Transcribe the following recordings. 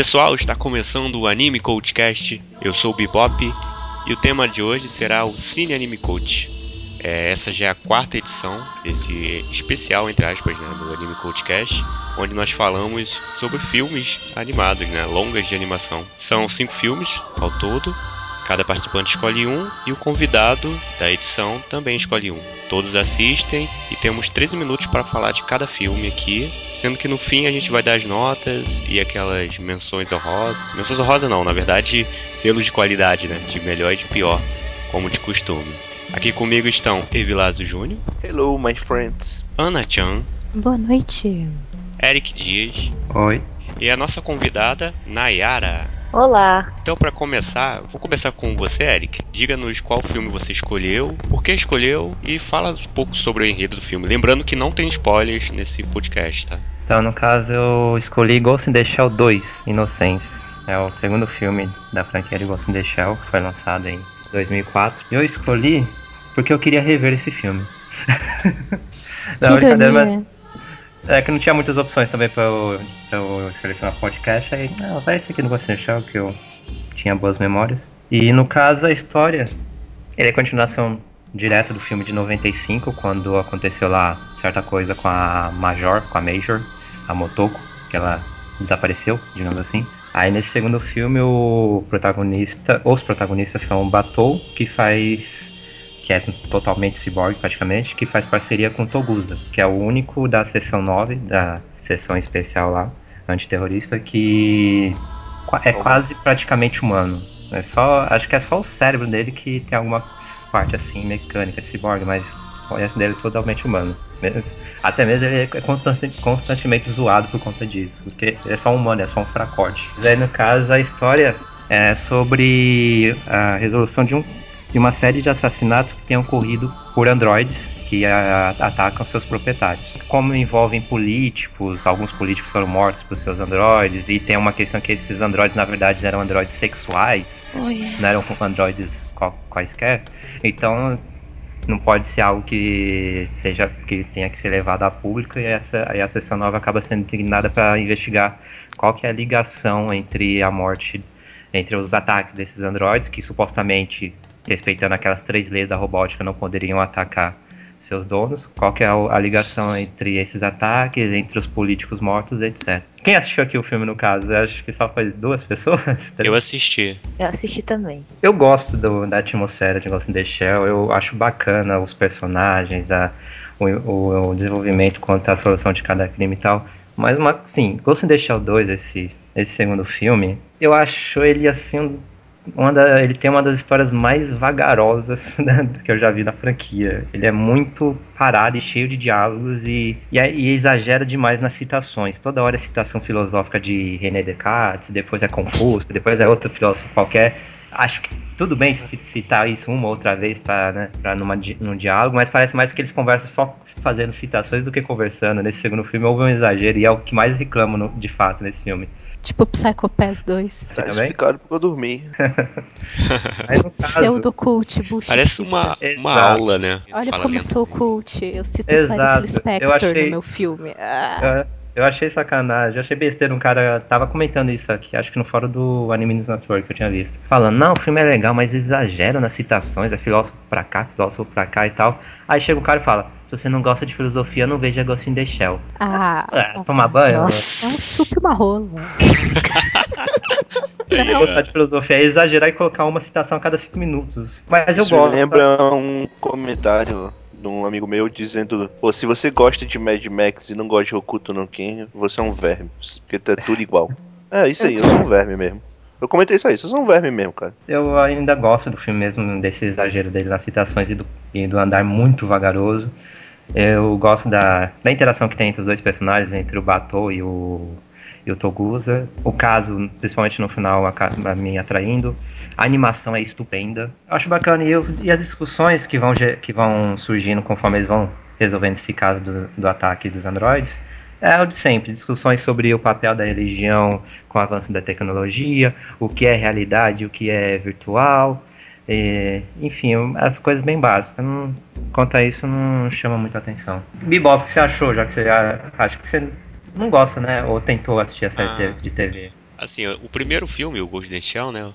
pessoal, está começando o Anime Coachcast. Eu sou o Bebop e o tema de hoje será o Cine Anime Coach. É, essa já é a quarta edição desse especial, entre aspas, né, do Anime Coachcast, onde nós falamos sobre filmes animados, né, longas de animação. São cinco filmes ao todo, cada participante escolhe um e o convidado da edição também escolhe um. Todos assistem e temos 13 minutos para falar de cada filme aqui, sendo que no fim a gente vai dar as notas e aquelas menções honrosas. Menções honrosas não, na verdade, selos de qualidade, né, de melhor e de pior, como de costume. Aqui comigo estão Evilásio Júnior. Hello, my friends. Ana Chan. Boa noite. Eric Dias. Oi. E a nossa convidada, Nayara. Olá. Então, para começar, vou começar com você, Eric. Diga-nos qual filme você escolheu, por que escolheu e fala um pouco sobre o enredo do filme. Lembrando que não tem spoilers nesse podcast, tá? Então, no caso, eu escolhi Ghost in the Shell 2, Inocência. É o segundo filme da franquia de Ghost in the Shell, que foi lançado em 2004. E eu escolhi porque eu queria rever esse filme. não, brincadeira, mas é que não tinha muitas opções também pra eu, pra eu selecionar podcast, aí, não, vai esse aqui no Shell, que eu tinha boas memórias. E no caso, a história, ele é continuação direta do filme de 95, quando aconteceu lá certa coisa com a Major, com a Major, a Motoko, que ela desapareceu, digamos assim. Aí nesse segundo filme o protagonista, os protagonistas são Batou, que faz que é totalmente cyborg praticamente, que faz parceria com Togusa, que é o único da seção 9, da seção especial lá, antiterrorista, que é quase praticamente humano. É só, acho que é só o cérebro dele que tem alguma parte assim mecânica de cyborg, mas o resto dele é totalmente humano. Até mesmo ele é constantemente zoado por conta disso, porque é só um humano, é só um fracote. Aí no caso a história é sobre a resolução de um de uma série de assassinatos que têm ocorrido por androides que a, atacam seus proprietários. Como envolvem políticos, alguns políticos foram mortos por seus androides, e tem uma questão que esses androides na verdade eram androides sexuais, oh, yeah. não eram androides quaisquer. Então não pode ser algo que seja que tenha que ser levado a público e essa aí a seção nova acaba sendo designada para investigar qual que é a ligação entre a morte entre os ataques desses androides que supostamente respeitando aquelas três leis da robótica, não poderiam atacar seus donos. Qual que é a, ligação entre esses ataques, entre os políticos mortos, etc. Quem assistiu aqui o filme, no caso? Eu acho que só foi duas pessoas. Eu assisti. Eu assisti também. Eu gosto do, da atmosfera de Ghost in the Shell. Eu acho bacana os personagens, a, o, o, o, desenvolvimento quanto à solução de cada crime e tal. Mas, uma, sim, Ghost in the Shell 2, esse, esse segundo filme, eu acho ele, assim, uma da, ele tem uma das histórias mais vagarosas né, que eu já vi na franquia. Ele é muito parado e cheio de diálogos e, e, e, exagera demais nas citações. Toda hora é citação filosófica de René Descartes, depois é Confúcio, depois é outro filósofo qualquer. Acho que tudo bem citar isso uma ou outra vez para né, pra numa, num diálogo, mas parece mais que eles conversam só fazendo citações do que conversando. Nesse segundo filme houve um exagero e é o que mais reclamo no, de fato nesse filme. Tipo Psycho Pass 2. Tá explicado porque eu dormi. Pseudo cult, bullshit. Parece uma, uma aula, né? Olha como eu sou cult. Eu cito Exato. Clarice Lispector achei... no meu filme. Ah. Eu achei sacanagem, eu achei besteira. Um cara tava comentando isso aqui, acho que no fórum do Anime News Network que eu tinha visto. Falando, não, o filme é legal, mas exagera nas citações, é filósofo pra cá, filósofo pra cá e tal. Aí chega o cara e fala, se você não gosta de filosofia, não veja Ghost in the Shell. Ah, é, tomar banho? Nossa, é um chupe uma rola. não. Gostar de filosofia é exagerar e colocar uma citação a cada cinco minutos. Mas eu Isso gosto. Me lembra um comentário de um amigo meu dizendo: Pô, se você gosta de Mad Max e não gosta de Hokuto no Ken, você é um verme. Porque tá tudo igual. É isso aí, eu sou um verme mesmo. Eu comentei isso aí, vocês são um verme mesmo, cara. Eu ainda gosto do filme mesmo, desse exagero dele nas citações e do, e do andar muito vagaroso. Eu gosto da, da interação que tem entre os dois personagens, entre o Batou e o, e o Togusa. O caso, principalmente no final, acaba me atraindo. A animação é estupenda. Acho bacana. E, eu, e as discussões que vão, que vão surgindo conforme eles vão resolvendo esse caso do, do ataque dos androides. É o de sempre, discussões sobre o papel da religião com o avanço da tecnologia, o que é realidade, o que é virtual, e, enfim, as coisas bem básicas. Não, quanto a isso, não chama muita atenção. Bebop, o que você achou, já que você acha que você não gosta, né? Ou tentou assistir a série ah, de TV? Assim, o primeiro filme, o Ghost in the Shell, né?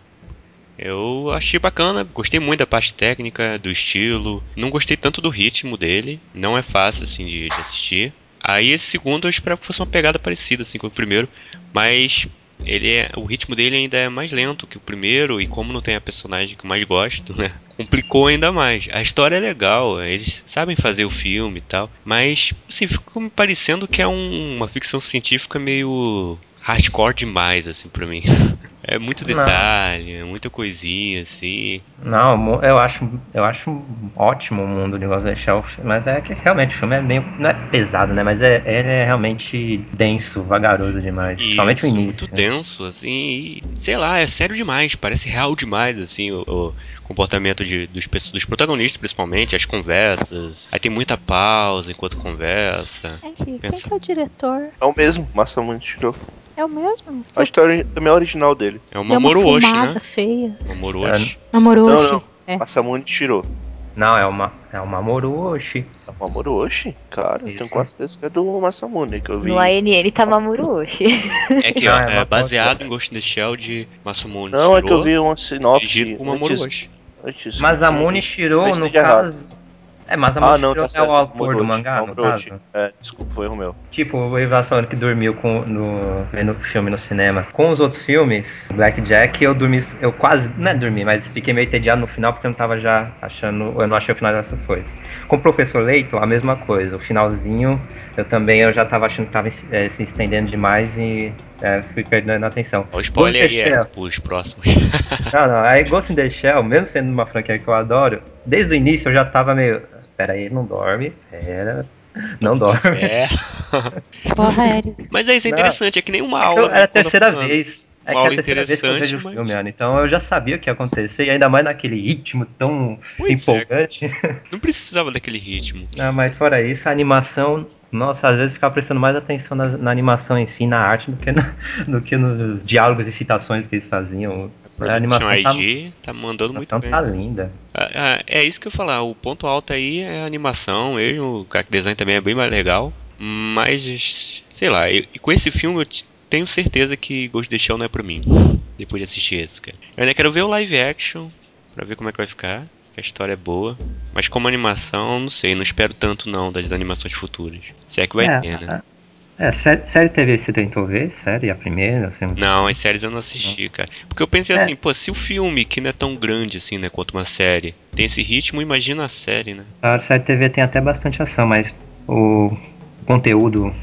Eu achei bacana, gostei muito da parte técnica, do estilo. Não gostei tanto do ritmo dele, não é fácil assim de, de assistir. Aí esse segundo eu esperava que fosse uma pegada parecida assim com o primeiro, mas ele é, o ritmo dele ainda é mais lento que o primeiro e como não tem a personagem que mais gosto, né? Complicou ainda mais. A história é legal, eles sabem fazer o filme e tal, mas assim, ficou me parecendo que é um, uma ficção científica meio hardcore demais assim para mim. É muito detalhe, não. muita coisinha, assim. Não, eu acho, eu acho ótimo o mundo de Ghost in the Shell, mas é que realmente o filme é meio. Não é pesado, né? Mas é, ele é realmente denso, vagaroso demais. Isso, principalmente o início. Muito denso, assim, e, sei lá, é sério demais, parece real demais, assim, o, o comportamento de, dos, dos protagonistas, principalmente, as conversas. Aí tem muita pausa enquanto conversa. É quem que é o diretor? É o mesmo, Massa Muito é o mesmo? A história também é original dele. É o Mamoru Oshii, né? feia. Mamoru Oshii. É. Mamoru Oshii. Não, não. É. Masamune tirou. Não, é, uma, é o Mamoru. É o Mamoru? Cara, Isso. eu tenho quase certeza que é do Masamune que eu vi. No ANN tá Mamoru. É que ó, é, é baseado em Ghost in the Shell de Masamune Não, Shiro, é que eu vi uma sinopse. Dirigido por Mamoru Oshii. Masamune Shiro, no caso... É, mas a ah, não, tá é o autor do mangá, no caso? É, desculpa, foi o meu. Tipo, o Ivan falando que dormiu com, no, vendo o filme no cinema. Com os outros filmes, Black Jack, eu dormi, eu quase, não é dormi, mas fiquei meio entediado no final porque eu não tava já achando, eu não achei o final dessas coisas. Com o Professor Leito, a mesma coisa. O finalzinho, eu também, eu já tava achando que tava é, se estendendo demais e é, fui perdendo a atenção. O spoiler aí é pros próximos. não, não, aí Ghost in the Shell, mesmo sendo uma franquia que eu adoro, desde o início eu já tava meio Pera aí, não dorme. Pera. Não dorme. É. Porra, Eric. Mas é isso, é interessante, é que nem uma é aula. Era a terceira vez. É que é a terceira vez que eu vejo o filme, mas... então eu já sabia o que ia acontecer, e ainda mais naquele ritmo tão pois empolgante. É. Não precisava daquele ritmo. Não, mas fora isso, a animação, nossa, às vezes ficava prestando mais atenção na, na animação em si, na arte, do que, na, do que nos diálogos e citações que eles faziam. A animação IG tá, tá mandando muito bem. A tá linda. É, é, isso que eu ia falar. O ponto alto aí é a animação mesmo. O character design também é bem mais legal. Mas, sei lá, eu, com esse filme eu tenho certeza que Ghost in the Shell não é pra mim. Depois de assistir esse, cara. Eu ainda quero ver o live action. Pra ver como é que vai ficar. Que a história é boa. Mas como animação, não sei. Não espero tanto não das animações futuras. Se é que vai é, ter, né? É. É, série, série TV você tentou ver? Série, a primeira? Assim, não, as séries eu não assisti, não. cara. Porque eu pensei é. assim, pô, se o filme, que não é tão grande assim, né, quanto uma série, tem esse ritmo, imagina a série, né? A série TV tem até bastante ação, mas o conteúdo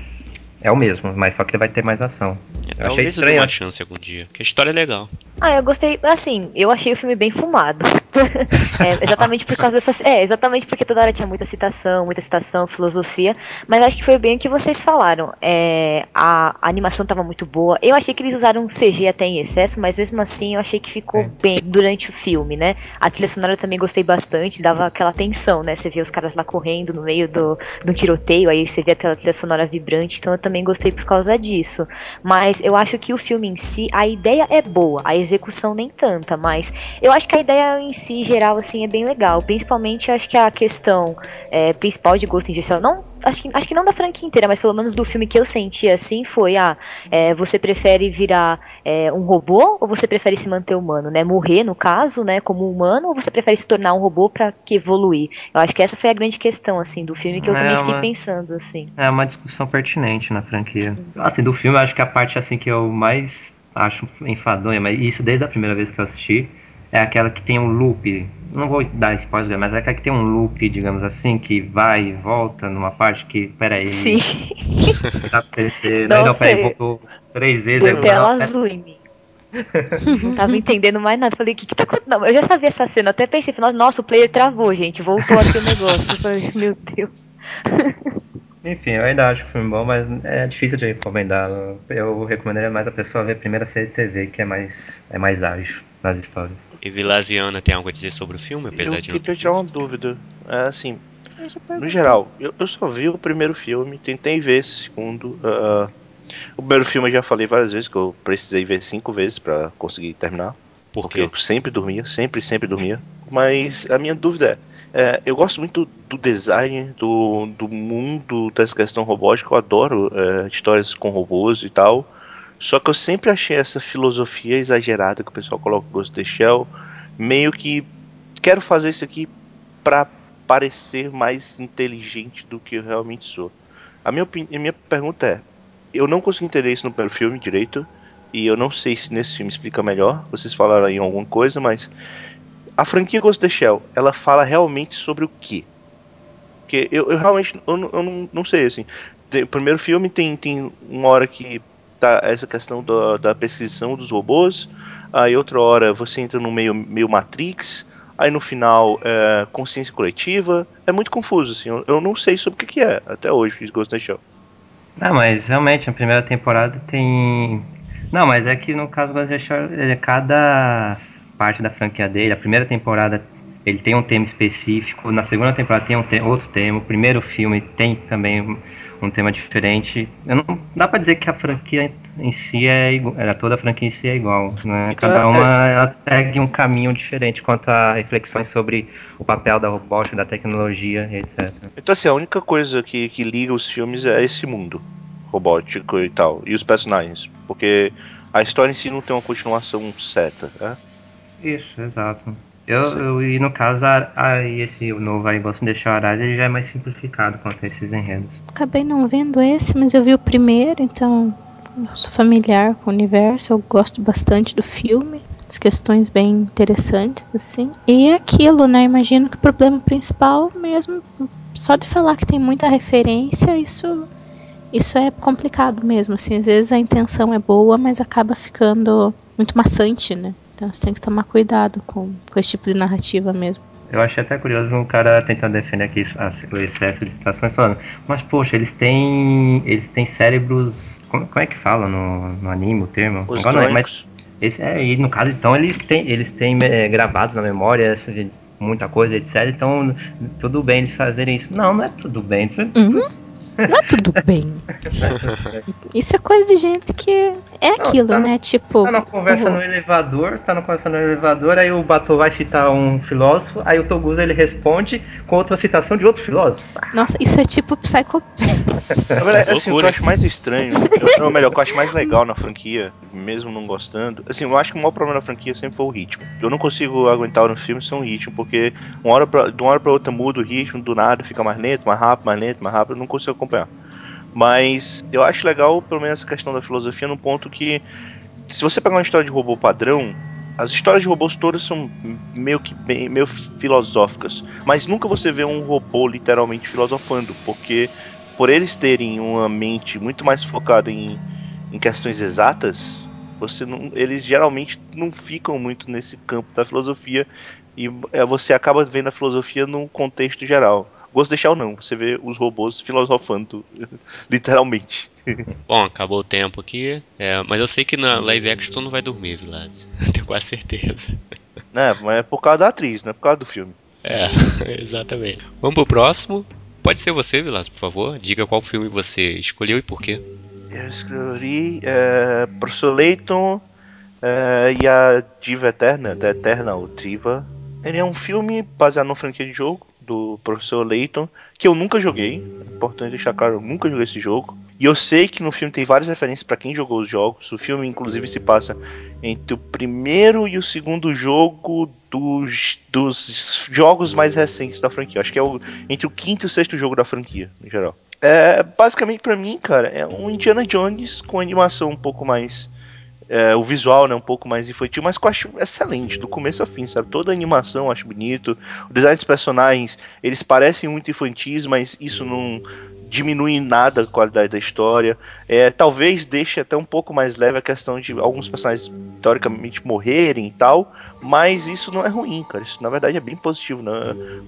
é o mesmo, mas só que vai ter mais ação. É, eu talvez eu dê uma chance algum dia, que a história é legal. Ah, eu gostei, assim, eu achei o filme bem fumado. é, exatamente por causa dessa. É, exatamente porque toda hora tinha muita citação, muita citação, filosofia. Mas acho que foi bem o que vocês falaram. É, a, a, animação tava muito boa. Eu achei que eles usaram CG até em excesso, mas mesmo assim eu achei que ficou é. bem durante o filme, né? A trilha sonora eu também gostei bastante, dava aquela tensão, né? Você via os caras lá correndo no meio do, do tiroteio, aí você via aquela trilha sonora vibrante, então eu também gostei por causa disso. Mas eu acho que o filme em si, a ideia é boa, a execução nem tanta, mas eu acho que a ideia em si, geral, assim, é bem legal. Principalmente, acho que a questão é, principal de Ghost in the Shell, não, acho que, acho que não da franquia inteira, mas pelo menos do filme que eu senti, assim, foi, ah, é, você prefere virar é, um robô ou você prefere se manter humano, né? Morrer, no caso, né, como humano, ou você prefere se tornar um robô para que evoluir? Eu acho que essa foi a grande questão, assim, do filme que eu é também fiquei pensando, assim. É uma discussão pertinente na franquia. Assim, do filme, eu acho que a parte, assim, que eu mais acho enfadonha, mas isso desde a primeira vez que eu assisti, é aquela que tem um loop. Não vou dar spoiler, mas é que tem um loop, digamos assim, que vai e volta numa parte que, peraí. Sim. Tá. Não, não peraí, voltou três vezes. Deu tela azul em mim. não tava entendendo mais nada. Falei, o que, que tá acontecendo? Não, eu já sabia essa cena. Até pensei, nossa, o player travou, gente. Voltou aqui o negócio. Eu falei, meu Deus. Enfim, eu ainda acho o filme bom, mas é difícil de recomendar. Eu recomendaria mais a pessoa ver a primeira série de TV, que é mais, é mais ágil nas histórias. E Vilaziana tem algo a dizer sobre o filme, apesar eu de Eu queria tirar uma dúvida. É assim, No geral, eu, eu, só vi o primeiro filme, tentei ver esse segundo. Uh, o primeiro filme eu já falei várias vezes que eu precisei ver cinco vezes para conseguir terminar. Por porque eu sempre dormia, sempre, sempre dormia. Mas a minha dúvida é, é eu gosto muito do design, do, do mundo dessa questão robótica, eu adoro é, histórias com robôs e tal. Só que eu sempre achei essa filosofia exagerada que o pessoal coloca no Ghost of Shell, meio que quero fazer isso aqui para parecer mais inteligente do que eu realmente sou. A minha, a minha pergunta é: eu não consigo entender isso no primeiro filme direito, e eu não sei se nesse filme explica melhor. Vocês falaram aí alguma coisa, mas a franquia Ghost of the Shell, ela fala realmente sobre o quê? Porque eu, eu realmente eu, eu não, não sei assim. o primeiro filme tem, tem uma hora que tá essa questão da, da pesquisição dos robôs, aí outra hora você entra no meio, meio Matrix, aí no final é, consciência coletiva. É muito confuso, assim. Eu, eu não sei sobre o que, que é até hoje, Ghost of the Shell. Não, mas realmente a primeira temporada tem. Não, mas é que no caso Ghost of the Shell, é cada parte da franquia dele, a primeira temporada ele tem um tema específico, na segunda temporada tem um te outro tema, o primeiro filme tem também um tema diferente. Eu não dá para dizer que a franquia em si é igual, toda a franquia em si é igual, né? Então, Cada uma é... ela segue um caminho diferente quanto a reflexões sobre o papel da robótica, da tecnologia, etc. Então assim, a única coisa que, que liga os filmes é esse mundo robótico e tal, e os personagens, porque a história em si não tem uma continuação certa, né? Isso, exato. Eu, eu, e no caso, a, a, esse novo aí, Ghost in the Shell ele já é mais simplificado quanto a esses enredos. Acabei não vendo esse, mas eu vi o primeiro, então eu sou familiar com o universo, eu gosto bastante do filme. As questões bem interessantes, assim. E é aquilo, né? Imagino que o problema principal mesmo, só de falar que tem muita referência, isso isso é complicado mesmo, assim, às vezes a intenção é boa, mas acaba ficando muito maçante, né? Então você tem que tomar cuidado com, com esse tipo de narrativa mesmo. Eu achei até curioso um cara tentando defender aqui o excesso de citações, falando, mas poxa, eles têm. Eles têm cérebros. Como, como é que fala no, no anime o termo? Os Agora, não, mas esse, é, e no caso, então, eles têm, eles têm é, gravados na memória muita coisa, etc. Então, tudo bem eles fazerem isso. Não, não é tudo bem. Uhum. Não é tudo bem. Isso é coisa de gente que é não, aquilo, tá né? tipo. Tá na conversa no elevador, tá na conversa no elevador, aí o Bato vai citar um filósofo, aí o Togusa ele responde com outra citação de outro filósofo. Nossa, isso é tipo psicopata. assim, o que eu acho mais estranho, ou melhor, o que eu acho mais legal na franquia, mesmo não gostando, assim, eu acho que o maior problema da franquia sempre foi o ritmo. Eu não consigo aguentar no filme sem um ritmo, porque uma hora pra, de uma hora pra outra muda o ritmo, do nada fica mais lento, mais rápido, mais lento, mais rápido, eu não consigo acompanhar. Mas eu acho legal, pelo menos, essa questão da filosofia no ponto que, se você pegar uma história de robô padrão, as histórias de robôs todas são meio que bem, meio filosóficas, mas nunca você vê um robô literalmente filosofando, porque por eles terem uma mente muito mais focada em, em questões exatas, você não, eles geralmente não ficam muito nesse campo da filosofia e é, você acaba vendo a filosofia num contexto geral. Ghost of the Shell não, você vê os robôs filosofando, literalmente. Bom, acabou o tempo aqui, é, mas eu sei que na live action tu não vai dormir, Vilas. Tenho quase certeza. É, mas é por causa da atriz, não é por causa do filme. É, exatamente. Vamos pro próximo. Pode ser você, Vilas, por favor. Diga qual filme você escolheu e por quê. Eu escolhi é, Professor Layton é, e a Diva Eterna, The Eternal Diva. Ele é um filme baseado numa franquia de jogo do professor Layton, que eu nunca joguei. É importante deixar claro, eu nunca joguei esse jogo. E eu sei que no filme tem várias referências para quem jogou os jogos. O filme, inclusive, se passa entre o primeiro e o segundo jogo dos, dos jogos mais recentes da franquia. Acho que é o, entre o quinto e o sexto jogo da franquia, em geral. É, basicamente, para mim, cara, é um Indiana Jones com animação um pouco mais é, o visual, né, um pouco mais infantil, mas que eu acho excelente, do começo ao fim, sabe? Toda a animação eu acho bonito. O design dos personagens, eles parecem muito infantis, mas isso não diminui em nada a qualidade da história. É, talvez deixe até um pouco mais leve a questão de alguns personagens teoricamente morrerem e tal, mas isso não é ruim, cara. Isso na verdade é bem positivo, né?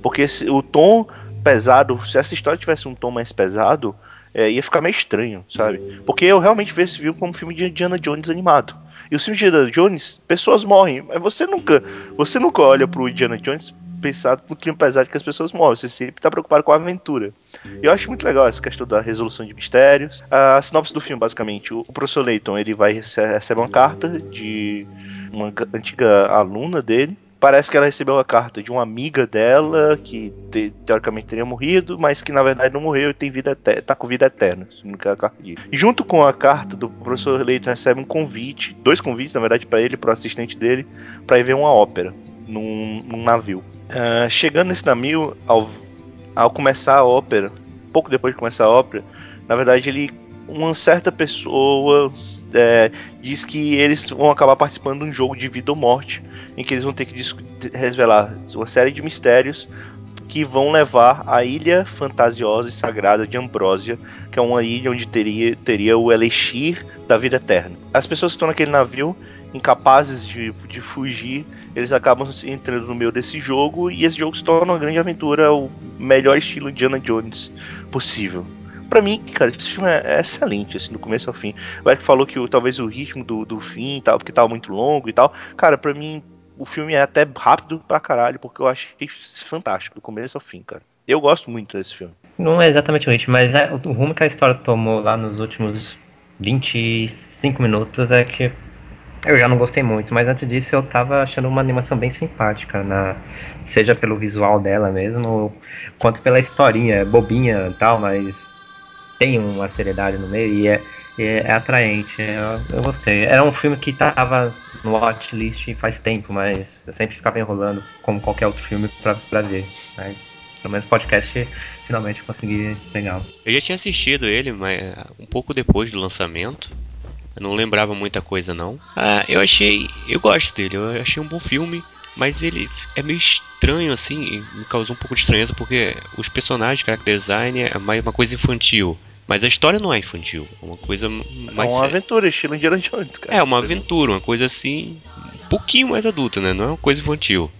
Porque o tom pesado, se essa história tivesse um tom mais pesado, é, ia ficar meio estranho, sabe? Porque eu realmente vejo esse filme como um filme de Indiana Jones animado. E o filme de Indiana Jones, pessoas morrem, mas você nunca, você nunca olha pro Indiana Jones pensado no clima pesado que as pessoas morrem. Você sempre tá preocupado com a aventura. E eu acho muito legal essa questão da resolução de mistérios. A sinopse do filme, basicamente, o professor Layton ele vai receber uma carta de uma antiga aluna dele parece que ela recebeu uma carta de uma amiga dela que te, teoricamente teria morrido, mas que na verdade não morreu e tem vida tá com vida eterna. E junto com a carta do professor Leighton recebe um convite, dois convites na verdade para ele, para o assistente dele, para ir ver uma ópera num, num navio. Uh, chegando nesse navio, ao, ao começar a ópera, pouco depois de começar a ópera, na verdade ele uma certa pessoa é, diz que eles vão acabar participando de um jogo de vida ou morte, em que eles vão ter que revelar uma série de mistérios que vão levar à ilha fantasiosa e sagrada de Ambrósia, que é uma ilha onde teria, teria o elixir da vida eterna. As pessoas que estão naquele navio, incapazes de, de fugir, eles acabam entrando no meio desse jogo e esse jogo se torna uma grande aventura, o melhor estilo Indiana Jones possível para mim, cara, esse filme é, excelente, assim, do começo ao fim. O Eric falou que talvez o ritmo do, do fim tal, porque tava muito longo e tal. Cara, para mim, o filme é até rápido pra caralho, porque eu achei fantástico, do começo ao fim, cara. Eu gosto muito desse filme. Não é exatamente o ritmo, mas é, o rumo que a história tomou lá nos últimos 25 minutos é que eu já não gostei muito, mas antes disso eu tava achando uma animação bem simpática, na, seja pelo visual dela mesmo, quanto pela historinha, bobinha e tal, mas tem uma seriedade no meio e é, é, é atraente. Eu, eu, gostei. Era um filme que tava no watchlist faz tempo, mas eu sempre ficava enrolando, como qualquer outro filme, pra, pra ver. Mas, pelo menos podcast finalmente consegui pegá-lo. Eu já tinha assistido ele, mas um pouco depois do lançamento. Eu não lembrava muita coisa não. Ah, eu achei, eu gosto dele. Eu achei um bom filme, mas ele é meio estranho assim, me causou um pouco de estranheza porque os personagens, character design é mais uma coisa infantil. Mas a história não é infantil, é uma coisa mais. É uma aventura, estilo Indiana Jones, cara. É, uma aventura, uma coisa assim, um pouquinho mais adulta, né? Não é uma coisa infantil.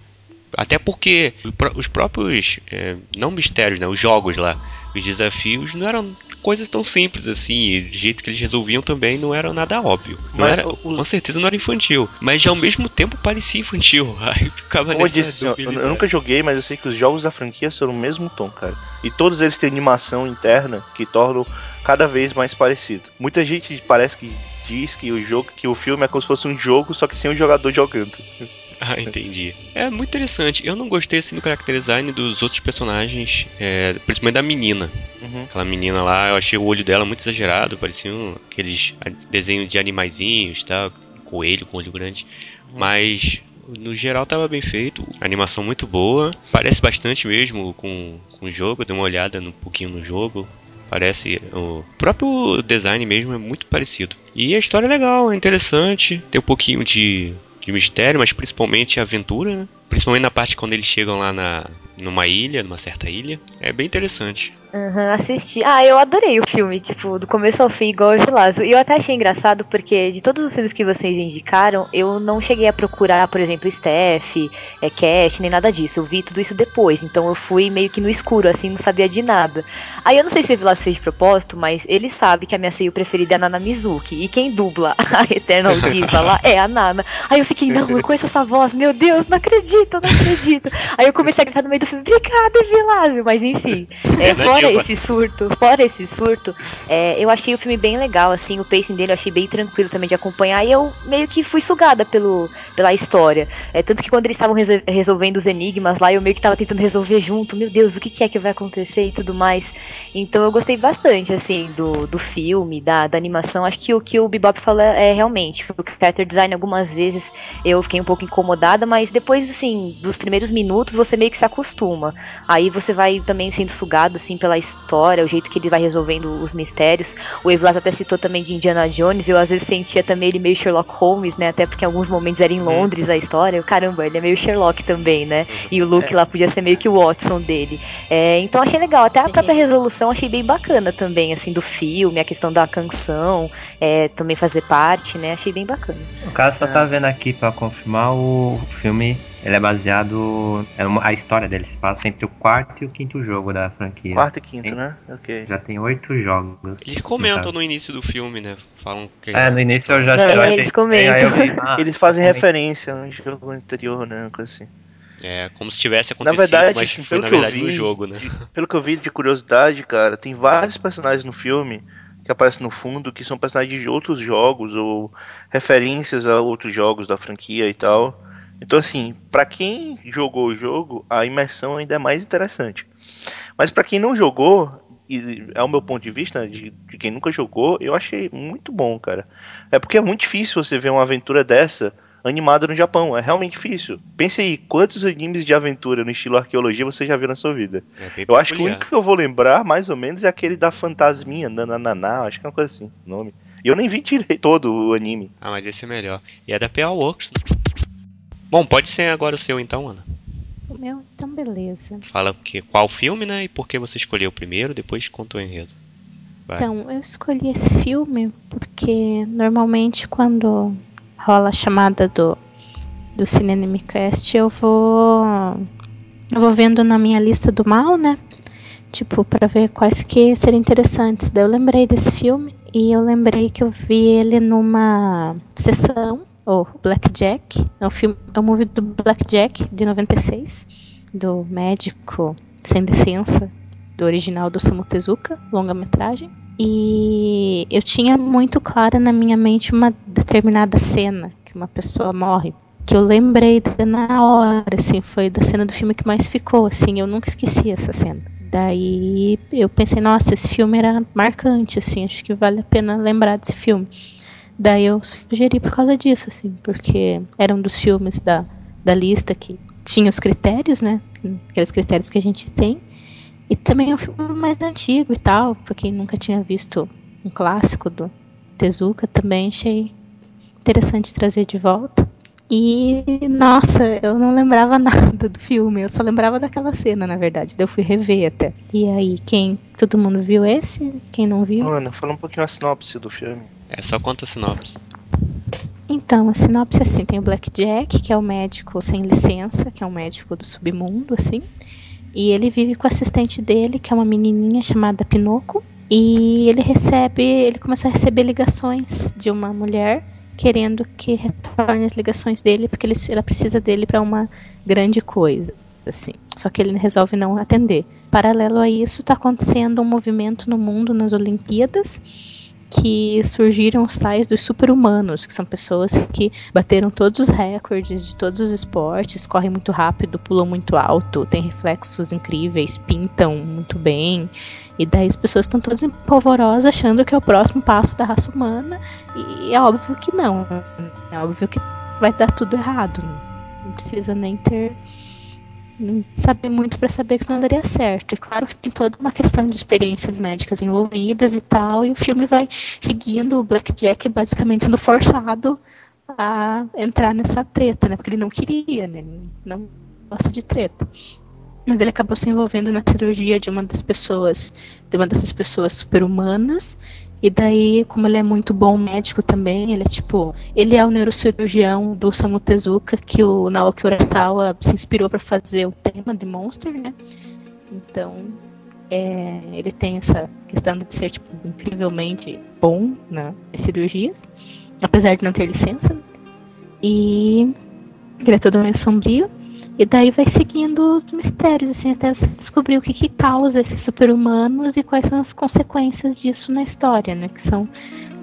Até porque os próprios, é, não mistérios, né? Os jogos lá, os desafios não eram coisas tão simples assim, e do jeito que eles resolviam também não era nada óbvio. Não era, o... Com certeza não era infantil, mas já ao mesmo tempo parecia infantil. Aí ficava Como eu disse, eu, eu nunca joguei, mas eu sei que os jogos da franquia são o mesmo tom, cara. E todos eles têm animação interna que tornam cada vez mais parecido. Muita gente parece que diz que o jogo, que o filme é como se fosse um jogo, só que sem o jogador jogando. Ah, entendi. É muito interessante. Eu não gostei assim do character design dos outros personagens, é, principalmente da menina. Uhum. Aquela menina lá, eu achei o olho dela muito exagerado, pareciam aqueles desenhos de animaizinhos, tá? Coelho com olho grande. Uhum. Mas no geral tava bem feito, animação muito boa, parece bastante mesmo com, com o jogo, eu dei uma olhada um pouquinho no jogo, parece o próprio design mesmo é muito parecido. E a história é legal, é interessante, tem um pouquinho de de mistério, mas principalmente aventura, né? Principalmente na parte quando eles chegam lá na, numa ilha, numa certa ilha. É bem interessante. Uhum, assisti. Ah, eu adorei o filme, tipo, do começo ao fim, igual o Gilazo. E eu até achei engraçado porque de todos os filmes que vocês indicaram, eu não cheguei a procurar, por exemplo, Steph, é, Cash, nem nada disso. Eu vi tudo isso depois, então eu fui meio que no escuro, assim, não sabia de nada. Aí eu não sei se o Vilas fez de propósito, mas ele sabe que a minha seio preferida é a Nana Mizuki. E quem dubla a Eternal Diva lá é a Nana. Aí eu fiquei, não, eu conheço essa voz, meu Deus, não acredito, não acredito. Aí eu comecei a gritar no meio do filme, obrigada, Vilásio, mas enfim. É, fora fora esse surto, fora esse surto, é, eu achei o filme bem legal, assim, o pacing dele eu achei bem tranquilo também de acompanhar e eu meio que fui sugada pelo, pela história. É, tanto que quando eles estavam resolvendo os enigmas lá, eu meio que tava tentando resolver junto, meu Deus, o que, que é que vai acontecer e tudo mais. Então eu gostei bastante, assim, do, do filme, da, da animação. Acho que o que o Bebop fala é realmente, o character design algumas vezes eu fiquei um pouco incomodada, mas depois, assim, dos primeiros minutos você meio que se acostuma. Aí você vai também sendo sugado, assim, pela história, o jeito que ele vai resolvendo os mistérios. O Evlas até citou também de Indiana Jones, eu às vezes sentia também ele meio Sherlock Holmes, né? Até porque em alguns momentos era em uhum. Londres a história. Caramba, ele é meio Sherlock também, né? E o Luke é. lá podia ser meio que o Watson dele. É, então achei legal, até a própria resolução achei bem bacana também, assim, do filme, a questão da canção, é, também fazer parte, né? Achei bem bacana. O cara só tá vendo aqui para confirmar o filme ele é baseado. É a história dele se passa entre o quarto e o quinto jogo da franquia. Quarto e quinto, tem, né? Ok. Já tem oito jogos. Eles comentam no início do filme, né? Falam que. É, no início eu já é, Eles comentam. Vi, ah, eles fazem referência a um jogo anterior, né? Coisa assim. É como se tivesse Na acontecido, verdade, mas assim, foi pelo na que eu verdade vi, no jogo, né? pelo que eu vi de curiosidade, cara, tem vários personagens no filme que aparecem no fundo que são personagens de outros jogos ou referências a outros jogos da franquia e tal. Então, assim, pra quem jogou o jogo, a imersão ainda é mais interessante. Mas pra quem não jogou, e é o meu ponto de vista de, de quem nunca jogou, eu achei muito bom, cara. É porque é muito difícil você ver uma aventura dessa animada no Japão. É realmente difícil. Pense aí, quantos animes de aventura no estilo arqueologia você já viu na sua vida? É Eu acho que o único que eu vou lembrar, mais ou menos, é aquele da Fantasminha, Nanananá, acho que é uma coisa assim, nome. E eu nem vi tirei todo o anime. Ah, mas esse é melhor. E é da PA Works. Bom, pode ser agora o seu então, Ana. O meu, então beleza. Fala que, qual filme, né? E por que você escolheu o primeiro, depois conta o enredo. Vai. Então, eu escolhi esse filme porque normalmente quando rola a chamada do, do Cine Animecast, eu vou eu vou vendo na minha lista do mal, né? Tipo, pra ver quais que seriam interessantes. Daí eu lembrei desse filme e eu lembrei que eu vi ele numa sessão, ou Blackjack. É um filme, é um movie do Blackjack de 96, do médico sem licença, do original do Samu Tezuka, longa-metragem. E eu tinha muito clara na minha mente uma determinada cena que uma pessoa morre, que eu lembrei na hora, assim, foi da cena do filme que mais ficou, assim, eu nunca esqueci essa cena. Daí eu pensei, nossa, esse filme era marcante, assim, acho que vale a pena lembrar desse filme. Daí eu sugeri por causa disso, assim, porque era um dos filmes da, da lista que tinha os critérios, né? Aqueles critérios que a gente tem. E também é um filme mais antigo e tal, pra quem nunca tinha visto um clássico do Tezuka, também achei interessante trazer de volta. E, nossa, eu não lembrava nada do filme, eu só lembrava daquela cena, na verdade. Daí eu fui rever até. E aí, quem. Todo mundo viu esse? Quem não viu? Mano, fala um pouquinho a sinopse do filme. É só conta a sinopse. Então, a sinopse é assim, tem o Blackjack, que é o médico sem licença, que é um médico do submundo, assim. E ele vive com o assistente dele, que é uma menininha chamada Pinoco. E ele recebe, ele começa a receber ligações de uma mulher querendo que retorne as ligações dele, porque ele, ela precisa dele para uma grande coisa, assim. Só que ele resolve não atender. Paralelo a isso, está acontecendo um movimento no mundo nas Olimpíadas que surgiram os tais dos super-humanos, que são pessoas que bateram todos os recordes de todos os esportes, correm muito rápido, pulam muito alto, têm reflexos incríveis, pintam muito bem. E daí as pessoas estão todas empolvorosas achando que é o próximo passo da raça humana. E é óbvio que não. É óbvio que vai dar tudo errado. Não precisa nem ter saber muito para saber que isso não daria certo. E claro que tem toda uma questão de experiências médicas envolvidas e tal, e o filme vai seguindo o Blackjack basicamente sendo forçado a entrar nessa treta, né? Porque ele não queria, né? Ele não gosta de treta. Mas ele acabou se envolvendo na cirurgia de uma das pessoas, de uma dessas pessoas super-humanas. E daí, como ele é muito bom médico também, ele é tipo. Ele é o neurocirurgião do Samu Tezuka, que o Naoki Urasawa se inspirou para fazer o tema de Monster, né? Então, é, ele tem essa questão de ser tipo, incrivelmente bom na cirurgias, apesar de não ter licença. né? E ele é todo meio sombrio. E daí vai seguindo os mistérios, assim, até descobrir o que, que causa esses super-humanos e quais são as consequências disso na história, né? Que são,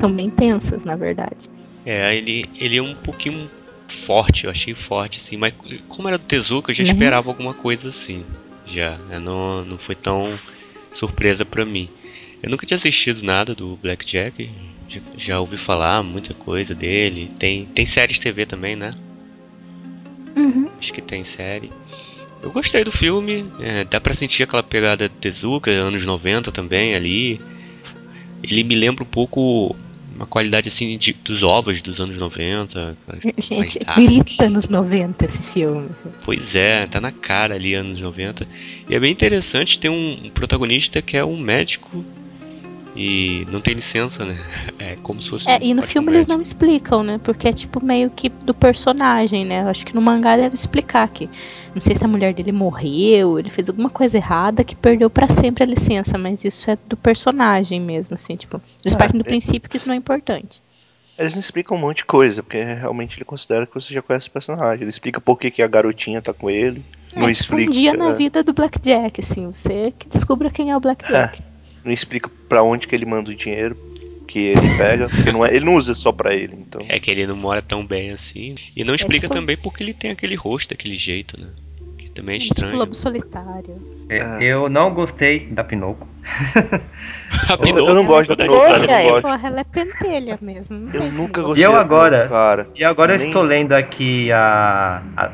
são bem tensas, na verdade. É, ele, ele é um pouquinho forte, eu achei forte, assim, mas como era do Tezuka, eu já Uhum. esperava alguma coisa assim. Já, né? não, não foi tão surpresa pra mim. Eu nunca tinha assistido nada do Blackjack, já, já ouvi falar muita coisa dele. Tem, tem séries TV também, né? Uhum. Acho que tem série. Eu gostei do filme, é, dá pra sentir aquela pegada de Tezuka, anos 90 também ali. Ele me lembra um pouco uma qualidade assim de, dos ovos dos anos 90. mais Gente, grita nos 90 esse filme. Pois é, tá na cara ali, anos 90. E é bem interessante ter um protagonista que é um médico e não tem licença, né? É como se fosse É, um e no filme eles não explicam, né? Porque é tipo meio que do personagem, né? Eu acho que no mangá deve explicar que. Não sei se a mulher dele morreu, ele fez alguma coisa errada que perdeu pra sempre a licença, mas isso é do personagem mesmo, assim, tipo. Eles Ah, partem do é. princípio que isso não é importante. Eles não explicam um monte de coisa, porque realmente ele considera que você já conhece o personagem. Ele explica por que, que a garotinha tá com ele. Não é tipo explica. um dia na é, vida do Blackjack, assim, você que descubra quem é o Blackjack. Não explica pra onde que ele manda o dinheiro que ele pega, porque não é, ele não usa só pra ele, então. É que ele não mora tão bem assim. E não explica tipo- também porque ele tem aquele rosto, daquele jeito, né? Que também é Tipo estranho. lobo solitário. É. Eu não gostei da Pinocchio. A Eu, Pinocchio eu não gosto da Pinocchio, cara, eu eu- gosto. Porra, ela é pentelha mesmo. Eu nunca gostei E eu da agora? Cara. E agora eu Nem- estou lendo aqui a, a-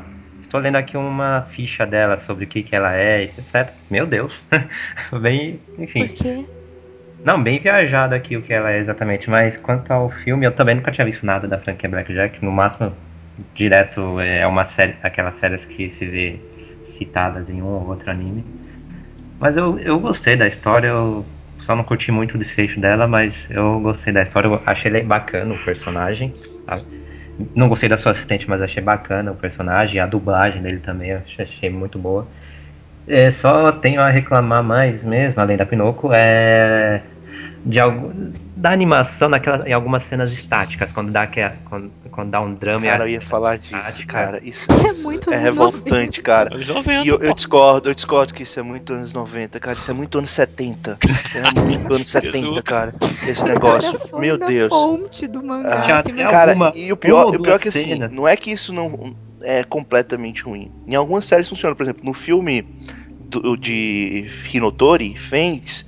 Estou lendo aqui uma ficha dela sobre o que, que ela é, etc. Meu Deus. bem. Enfim. Por quê? Não, bem viajado aqui o que ela é exatamente. Mas quanto ao filme, eu também nunca tinha visto nada da franquia Blackjack. No máximo, direto é uma série. Aquelas séries que se vê citadas em um ou outro anime. Mas eu, eu gostei da história, eu só não curti muito o desfecho dela, mas eu gostei da história, eu achei ele bacana o personagem. tá? Não gostei da sua assistente, mas achei bacana o personagem, a dublagem dele também, achei- muito boa. É, só tenho a reclamar mais mesmo, além da Pinocchio, é de algo, da animação naquela, em algumas cenas estáticas, quando dá, aquela, quando, quando dá um drama Cara, eu ia falar disso, estática. cara. Isso, É isso muito é revoltante, cara. 90, E eu, eu discordo, eu discordo que isso é muito anos 90, cara. Isso é muito anos 70. É muito anos 70, cara. Esse negócio. Cara, Meu Deus. fonte do mangá. Ah, assim, Cara, alguma- e o pior, o pior é que assim, não é que isso não é completamente ruim. Em algumas séries funciona, por exemplo, no filme do- de Hinotori, Fênix,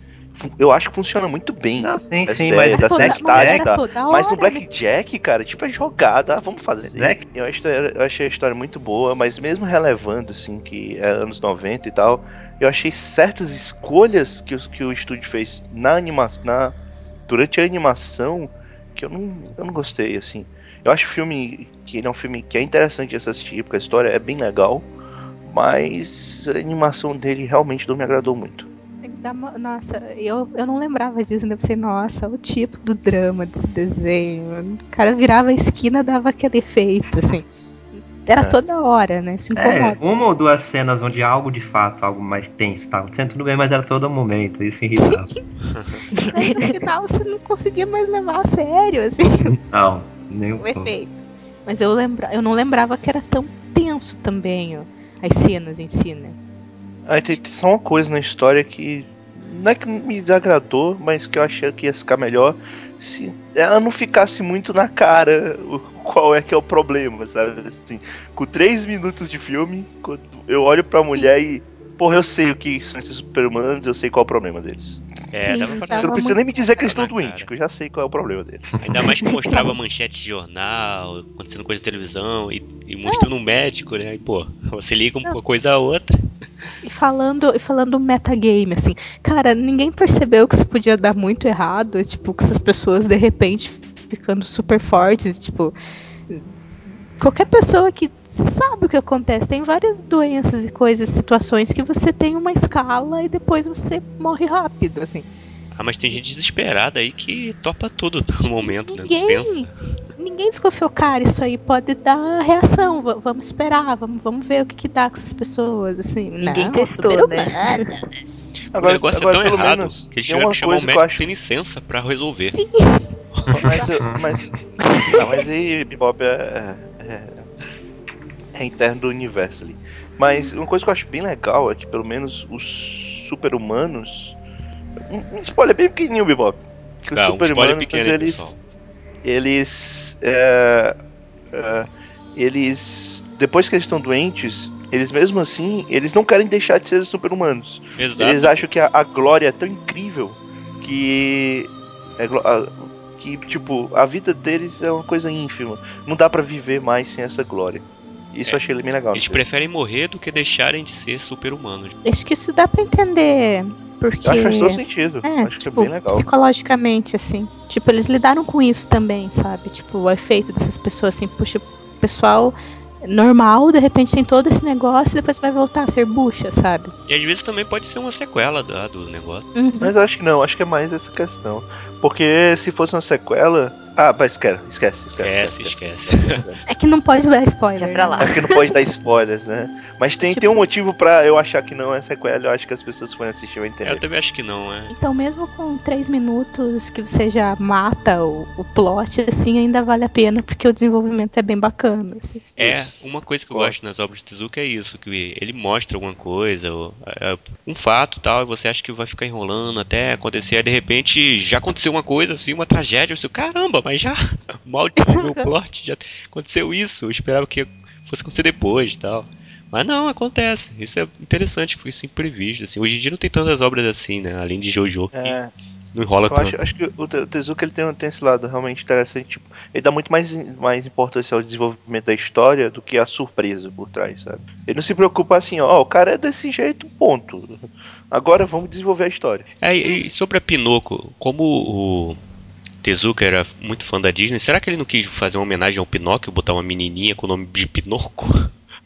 eu acho que funciona muito bem. Não, sim, Essa sim, ideia mas mas estática, era tá? Mas no Blackjack, cara, tipo, é jogada, ah, vamos fazer. Eu, achei, eu achei a história muito boa, mas mesmo relevando, assim, que é anos 90 e tal, eu achei certas escolhas que, os- que o estúdio fez na animação, na, durante a animação, que eu não, eu não gostei, assim. Eu acho o filme, que ele é um filme que é interessante de assistir, porque a história é bem legal, mas a animação dele realmente não me agradou muito. Uma- Nossa, eu, eu não lembrava disso, né? Eu pensei, nossa, o tipo do drama desse desenho. O cara virava a esquina dava aquele efeito, assim. Era É. toda hora, né? Se É, incomoda. uma ou duas cenas onde algo de fato, algo mais tenso estava acontecendo, tudo bem, mas era todo momento, isso irritava. Aí no final você não conseguia mais levar a sério, assim, Não, nem um o pouco. efeito. Mas eu, lembra... eu não lembrava que era tão tenso também, ó, as cenas em si, né? Aí tem tem só uma coisa na história que não é que me desagradou, mas que eu achei que ia ficar melhor se ela não ficasse muito na cara o, qual é que é o problema, sabe? Assim, com três minutos de filme, quando eu olho pra mulher e. Porra, eu sei o que são esses super-humanos, eu sei qual é o problema deles. É, Sim, dava pra Você não precisa nem me dizer que eles estão doentes, que eu já sei qual é o problema deles. Ainda mais que mostrava manchete de jornal, acontecendo coisa de televisão e, e mostrando um médico, né? E, pô, você liga uma coisa a outra. E falando, e falando metagame, assim, cara, ninguém percebeu que isso podia dar muito errado, tipo, que essas pessoas de repente ficando super fortes, tipo. Qualquer pessoa que você sabe o que acontece, tem várias doenças e coisas, situações que você tem uma escala e depois você morre rápido, assim. Ah, mas tem gente desesperada aí que topa tudo no momento, né? Ninguém, Pensa. Ninguém desconfiou, cara, isso aí pode dar reação, va- vamos esperar, vamos, vamos ver o que, que dá com essas pessoas, assim. Ninguém não, testou, o Agora, negócio agora é tão pelo errado menos, que eles tem tiveram que chamar eu médico acho sem licença pra resolver. Sim. Mas, mas, não, mas aí Bob é, é, é interno do universo ali. Mas uma coisa que eu acho bem legal é que pelo menos os super-humanos. Um, um spoiler bem pequenininho, Bebop. Que os Ah, um super-humanos, aí, eles. Eles. é, é, eles. Depois que eles estão doentes, eles mesmo assim, eles não querem deixar de ser super-humanos. Eles acham que a, a glória é tão incrível que. é a- que, tipo, a vida deles é uma coisa ínfima. Não dá pra viver mais sem essa glória. Isso É, eu achei bem legal. Eles preferem morrer do que deixarem de ser super-humanos. Acho que isso dá pra entender. Porque. Eu acho que faz todo sentido. É, acho que tipo, é bem legal. psicologicamente, assim. Tipo, eles lidaram com isso também, sabe? Tipo, o efeito dessas pessoas, assim, puxa, o pessoal normal, de repente tem todo esse negócio e depois vai voltar a ser bucha, sabe? E às vezes também pode ser uma sequela do, do negócio. Uhum. Mas eu acho que não, acho que é mais essa questão. Porque se fosse uma sequela. Ah, vai, esquece, esquece, esquece. Esquece, esquece. É que não pode dar spoiler. Deixa pra né? lá. É porque não pode dar spoilers, né? Mas tem, Tipo- tem um motivo pra eu achar que não é sequela. Eu acho que as pessoas forem assistir vão entender. Eu também acho que não, é. Então, mesmo com três minutos que você já mata o, o plot, assim, ainda vale a pena, porque o desenvolvimento é bem bacana. Assim. É, uma coisa que eu gosto nas obras de Tezuka é isso, que ele mostra alguma coisa, ou, é, um fato e tal, e você acha que vai ficar enrolando até acontecer, aí de repente já aconteceu uma coisa assim, uma tragédia, você, caramba, mas já mal desenvolveu plot, já aconteceu isso, eu esperava que fosse acontecer depois e tal. Mas não, acontece. Isso é interessante, porque isso é imprevisto. Assim. Hoje em dia não tem tantas obras assim, né? Além de Jojo, que É, não enrola eu tanto. acho, acho que o Te- o Tezuka ele tem, tem esse lado realmente interessante. Tipo, ele dá muito mais, mais importância ao desenvolvimento da história do que a surpresa por trás, sabe? Ele não se preocupa assim, ó, o cara é desse jeito, ponto. Agora vamos desenvolver a história. É, e e sobre a Pinocchio, como o Tezuka era muito fã da Disney, será que ele não quis fazer uma homenagem ao Pinóquio, botar uma menininha com o nome de Pinocchio?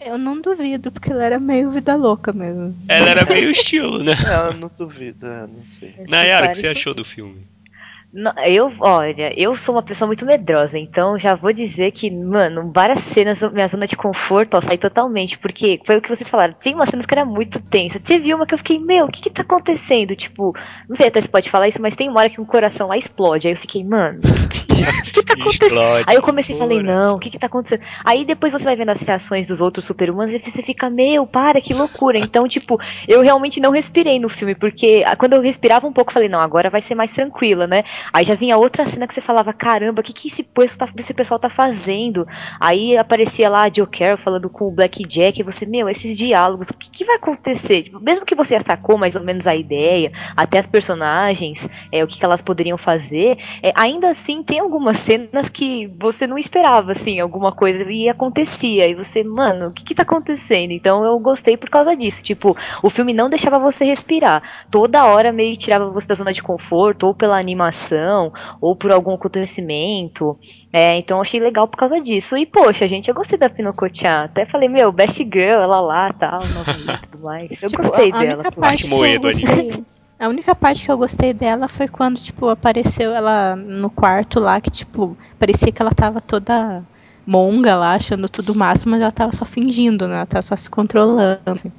Eu não duvido, porque ela era meio vida louca mesmo. Ela era meio estilo, né? É, eu não duvido, é, não sei. Nayara, o que você achou do filme? Eu, olha, eu sou uma pessoa muito medrosa, então já vou dizer que, mano, várias cenas, minha zona de conforto, ó, sai totalmente, porque foi o que vocês falaram, tem umas cenas que era muito tensa. Teve uma que eu fiquei, meu, o que que tá acontecendo? Tipo, não sei até se pode falar isso, mas tem uma hora que um coração lá explode, aí eu fiquei, mano, o que, que tá acontecendo? Explode. Aí eu comecei e falei, não, o que que tá acontecendo? Aí depois você vai vendo as reações dos outros super-humanos e você fica, meu, para, que loucura. Então, tipo, eu realmente não respirei no filme, porque ah, quando eu respirava um pouco, eu falei, não, agora vai ser mais tranquila, né? Aí já vinha outra cena que você falava, caramba, o que que esse, tá- esse pessoal tá fazendo? Aí aparecia lá a Joe Carroll falando com o Black Jack, e você, meu, esses diálogos, o que que vai acontecer? Tipo, mesmo que você sacou mais ou menos a ideia, até as personagens, é, o que, que elas poderiam fazer, é, ainda assim tem algumas cenas que você não esperava, assim, alguma coisa e acontecia. E você, mano, o que que tá acontecendo? Então eu gostei por causa disso. Tipo, o filme não deixava você respirar. Toda hora meio tirava você da zona de conforto, ou pela animação, ou por algum acontecimento. É, então eu achei legal por causa disso. E, poxa, gente, eu gostei da Pinochet. Até falei, meu, best girl, ela lá, tal, novinha e tudo mais. Eu Tipo, gostei a, a dela. parte que eu gostei. A única parte que eu gostei dela foi quando, tipo, apareceu ela no quarto lá, que, tipo, parecia que ela tava toda monga lá, achando tudo o máximo, mas ela tava só fingindo, né? Ela tava só se controlando, assim.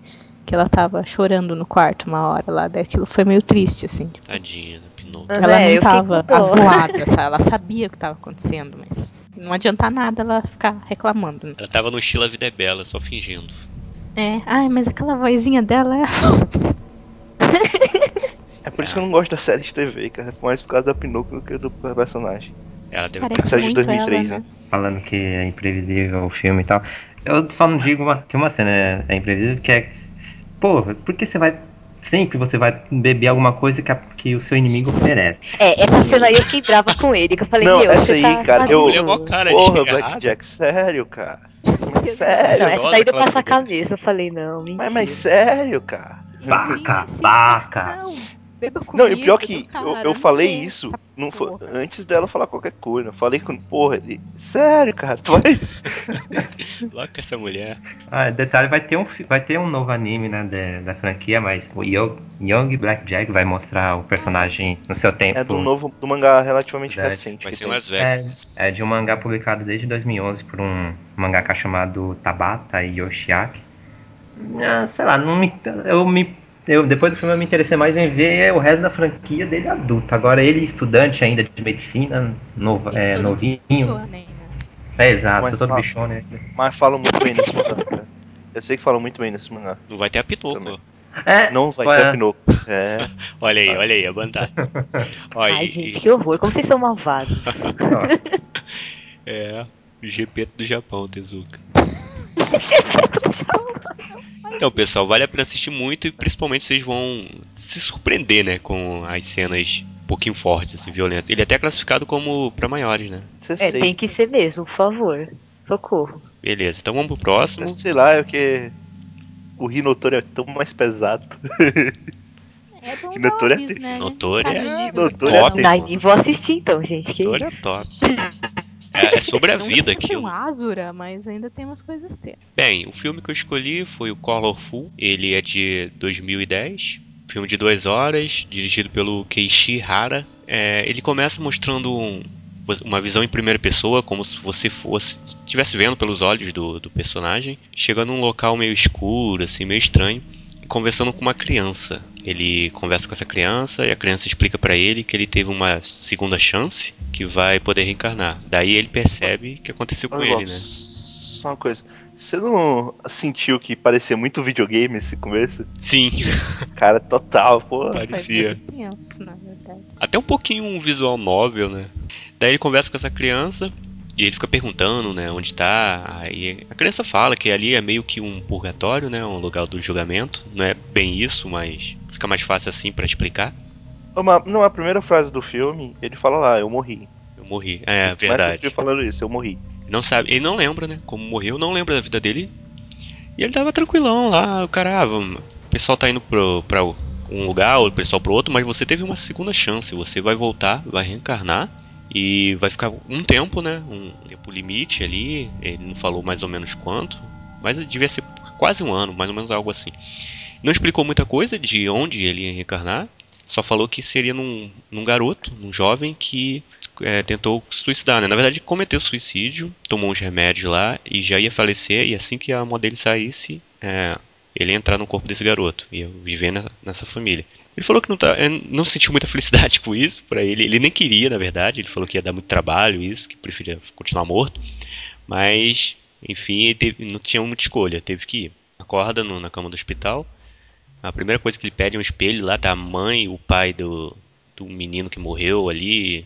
Que ela tava chorando no quarto uma hora lá, daí aquilo foi meio triste, assim. tipo, Tadinha do Ela É, não tava avoada? Ela sabia o que tava acontecendo, mas não adianta nada ela ficar reclamando. Né? Ela tava no estilo A Vida é Bela, só fingindo. É, ai, mas aquela vozinha dela é. É por isso que eu não gosto da série de TV, cara. Mais por causa da Pinocchio do que do personagem. Ela deve Parece é de muito 2003, ela, né? né? falando que é imprevisível o filme e tal. Eu só não digo uma, que uma cena é, é imprevisível, que é. Pô, por que você vai. Sempre você vai beber alguma coisa que, a- que o seu inimigo oferece. É, essa cena aí eu fiquei brava com ele, que eu falei, Não, meu, essa você aí, tá cara, eu- Ele é cara Porra, errado. Black Jack, sério, cara. Não, sério. essa daí deu pra sacar mesmo. Eu falei, não, mentira. Mas, mas sério, cara. Sim, baca. Não, beba Não, e o comigo, pior que cara, eu, eu falei isso não foi, antes dela falar qualquer coisa. Eu falei com. Porra, ele, sério, cara, tu vai. Logo com essa mulher. Ah, detalhe, vai ter um, vai ter um novo anime né, da, da franquia, mas o Young, Young Blackjack vai mostrar o personagem no seu tempo. É do novo do mangá relativamente Verdade. recente. Vai que ser umas Vegas. É, é de um mangá publicado desde 2011 por um mangaka chamado Tabata Yoshiaki. Ah, sei lá, não me, eu me, eu, depois do filme eu me interessei mais em ver o resto da franquia dele adulto. Agora ele estudante ainda de medicina, novo, é, Todo novinho. shonen, né? É exato, Mas todo fala- bichão, né? Mas falam muito bem nesse mangá. Eu sei que falam muito bem nesse mangá. Não vai ter a. Também. É, Não vai Ué. ter Pinocchio. É. Olha aí, olha aí, a. Olha, Ai, e- gente, que horror. Como vocês são malvados. É, o GP do Japão, Tezuka. Então, pessoal, vale a pena assistir muito e principalmente vocês vão se surpreender, né, com as cenas um pouquinho fortes, assim, violentas. Ele é até classificado como pra maiores, né? É, tem que ser mesmo, por favor. Socorro. Beleza, então vamos pro próximo. Sei lá, é que o Rinotori é tão mais pesado. É bom é tenso. né? Notori Sabe é- do é tenso. Ai, nem vou assistir então, gente. Que Olha isso? top. É, é sobre a Não vida chega a ser aquilo. um Azura, mas ainda tem umas coisas ter. Bem, o filme que eu escolhi foi o Colorful. Ele é de 2010. Filme de duas horas, dirigido pelo Keiichi Hara. É, ele começa mostrando um, uma visão em primeira pessoa, como se você fosse estivesse vendo pelos olhos do, do personagem, chegando num local meio escuro, assim, meio estranho, e conversando com uma criança. Ele conversa com essa criança e a criança explica para ele que ele teve uma segunda chance que vai poder reencarnar. Daí ele percebe o que aconteceu com Olha, ele, né? Só uma coisa. Você não sentiu que parecia muito videogame esse começo? Sim, Cara, total, pô. parecia. Foi bem tenso, na verdade. Até um pouquinho um visual novel, né? Daí ele conversa com essa criança e ele fica perguntando, né, onde tá. Aí a criança fala que ali é meio que um purgatório, né, um lugar do julgamento. Não é bem isso, mas fica mais fácil assim pra explicar. Uma, não, a primeira frase do filme, ele fala lá, eu morri. Eu morri. É, o verdade. falando isso, eu morri. Não sabe, ele não lembra, né? Como morreu, não lembra da vida dele. E ele tava tranquilão lá, o cara, ah, vamos, o pessoal tá indo pro, pra um lugar, o pessoal pro outro, mas você teve uma segunda chance, você vai voltar, vai reencarnar e vai ficar um tempo, né? Um tempo limite ali, ele não falou mais ou menos quanto, mas devia ser quase um ano, mais ou menos algo assim. Não explicou muita coisa de onde ele ia reencarnar, só falou que seria num, num garoto, num jovem que é, tentou suicidar, né? Na verdade, cometeu suicídio, tomou uns remédios lá e já ia falecer. E assim que a mão dele saísse, é, ele ia entrar no corpo desse garoto, ia viver na- nessa família. Ele falou que não, tá, é, não sentiu muita felicidade com isso, para ele. Ele nem queria, na verdade. Ele falou que ia dar muito trabalho, isso, que preferia continuar morto. Mas, enfim, teve- não tinha muita escolha, teve que ir. Acorda no- na cama do hospital. A primeira coisa que ele pede é um espelho. Lá tá a mãe o pai do, do menino que morreu ali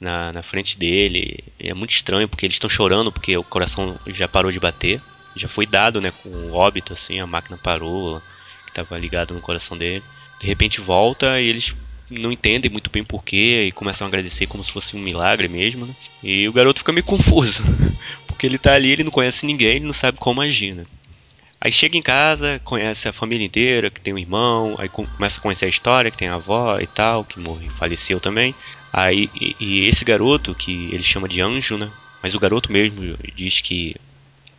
na, na frente dele. É muito estranho porque eles estão chorando porque o coração já parou de bater. Já foi dado, né, com o óbito, assim, a máquina parou, que estava ligada no coração dele. De repente volta e eles não entendem muito bem porquê e começam a agradecer como se fosse um milagre mesmo, né? E o garoto fica meio confuso, porque ele tá ali, ele não conhece ninguém, ele não sabe como agir, né? Aí chega em casa, conhece a família inteira, que tem um irmão, aí com- começa a conhecer a história, que tem a avó e tal, que morreu, faleceu também. Aí, e, e esse garoto, que ele chama de anjo, né? Mas o garoto mesmo diz que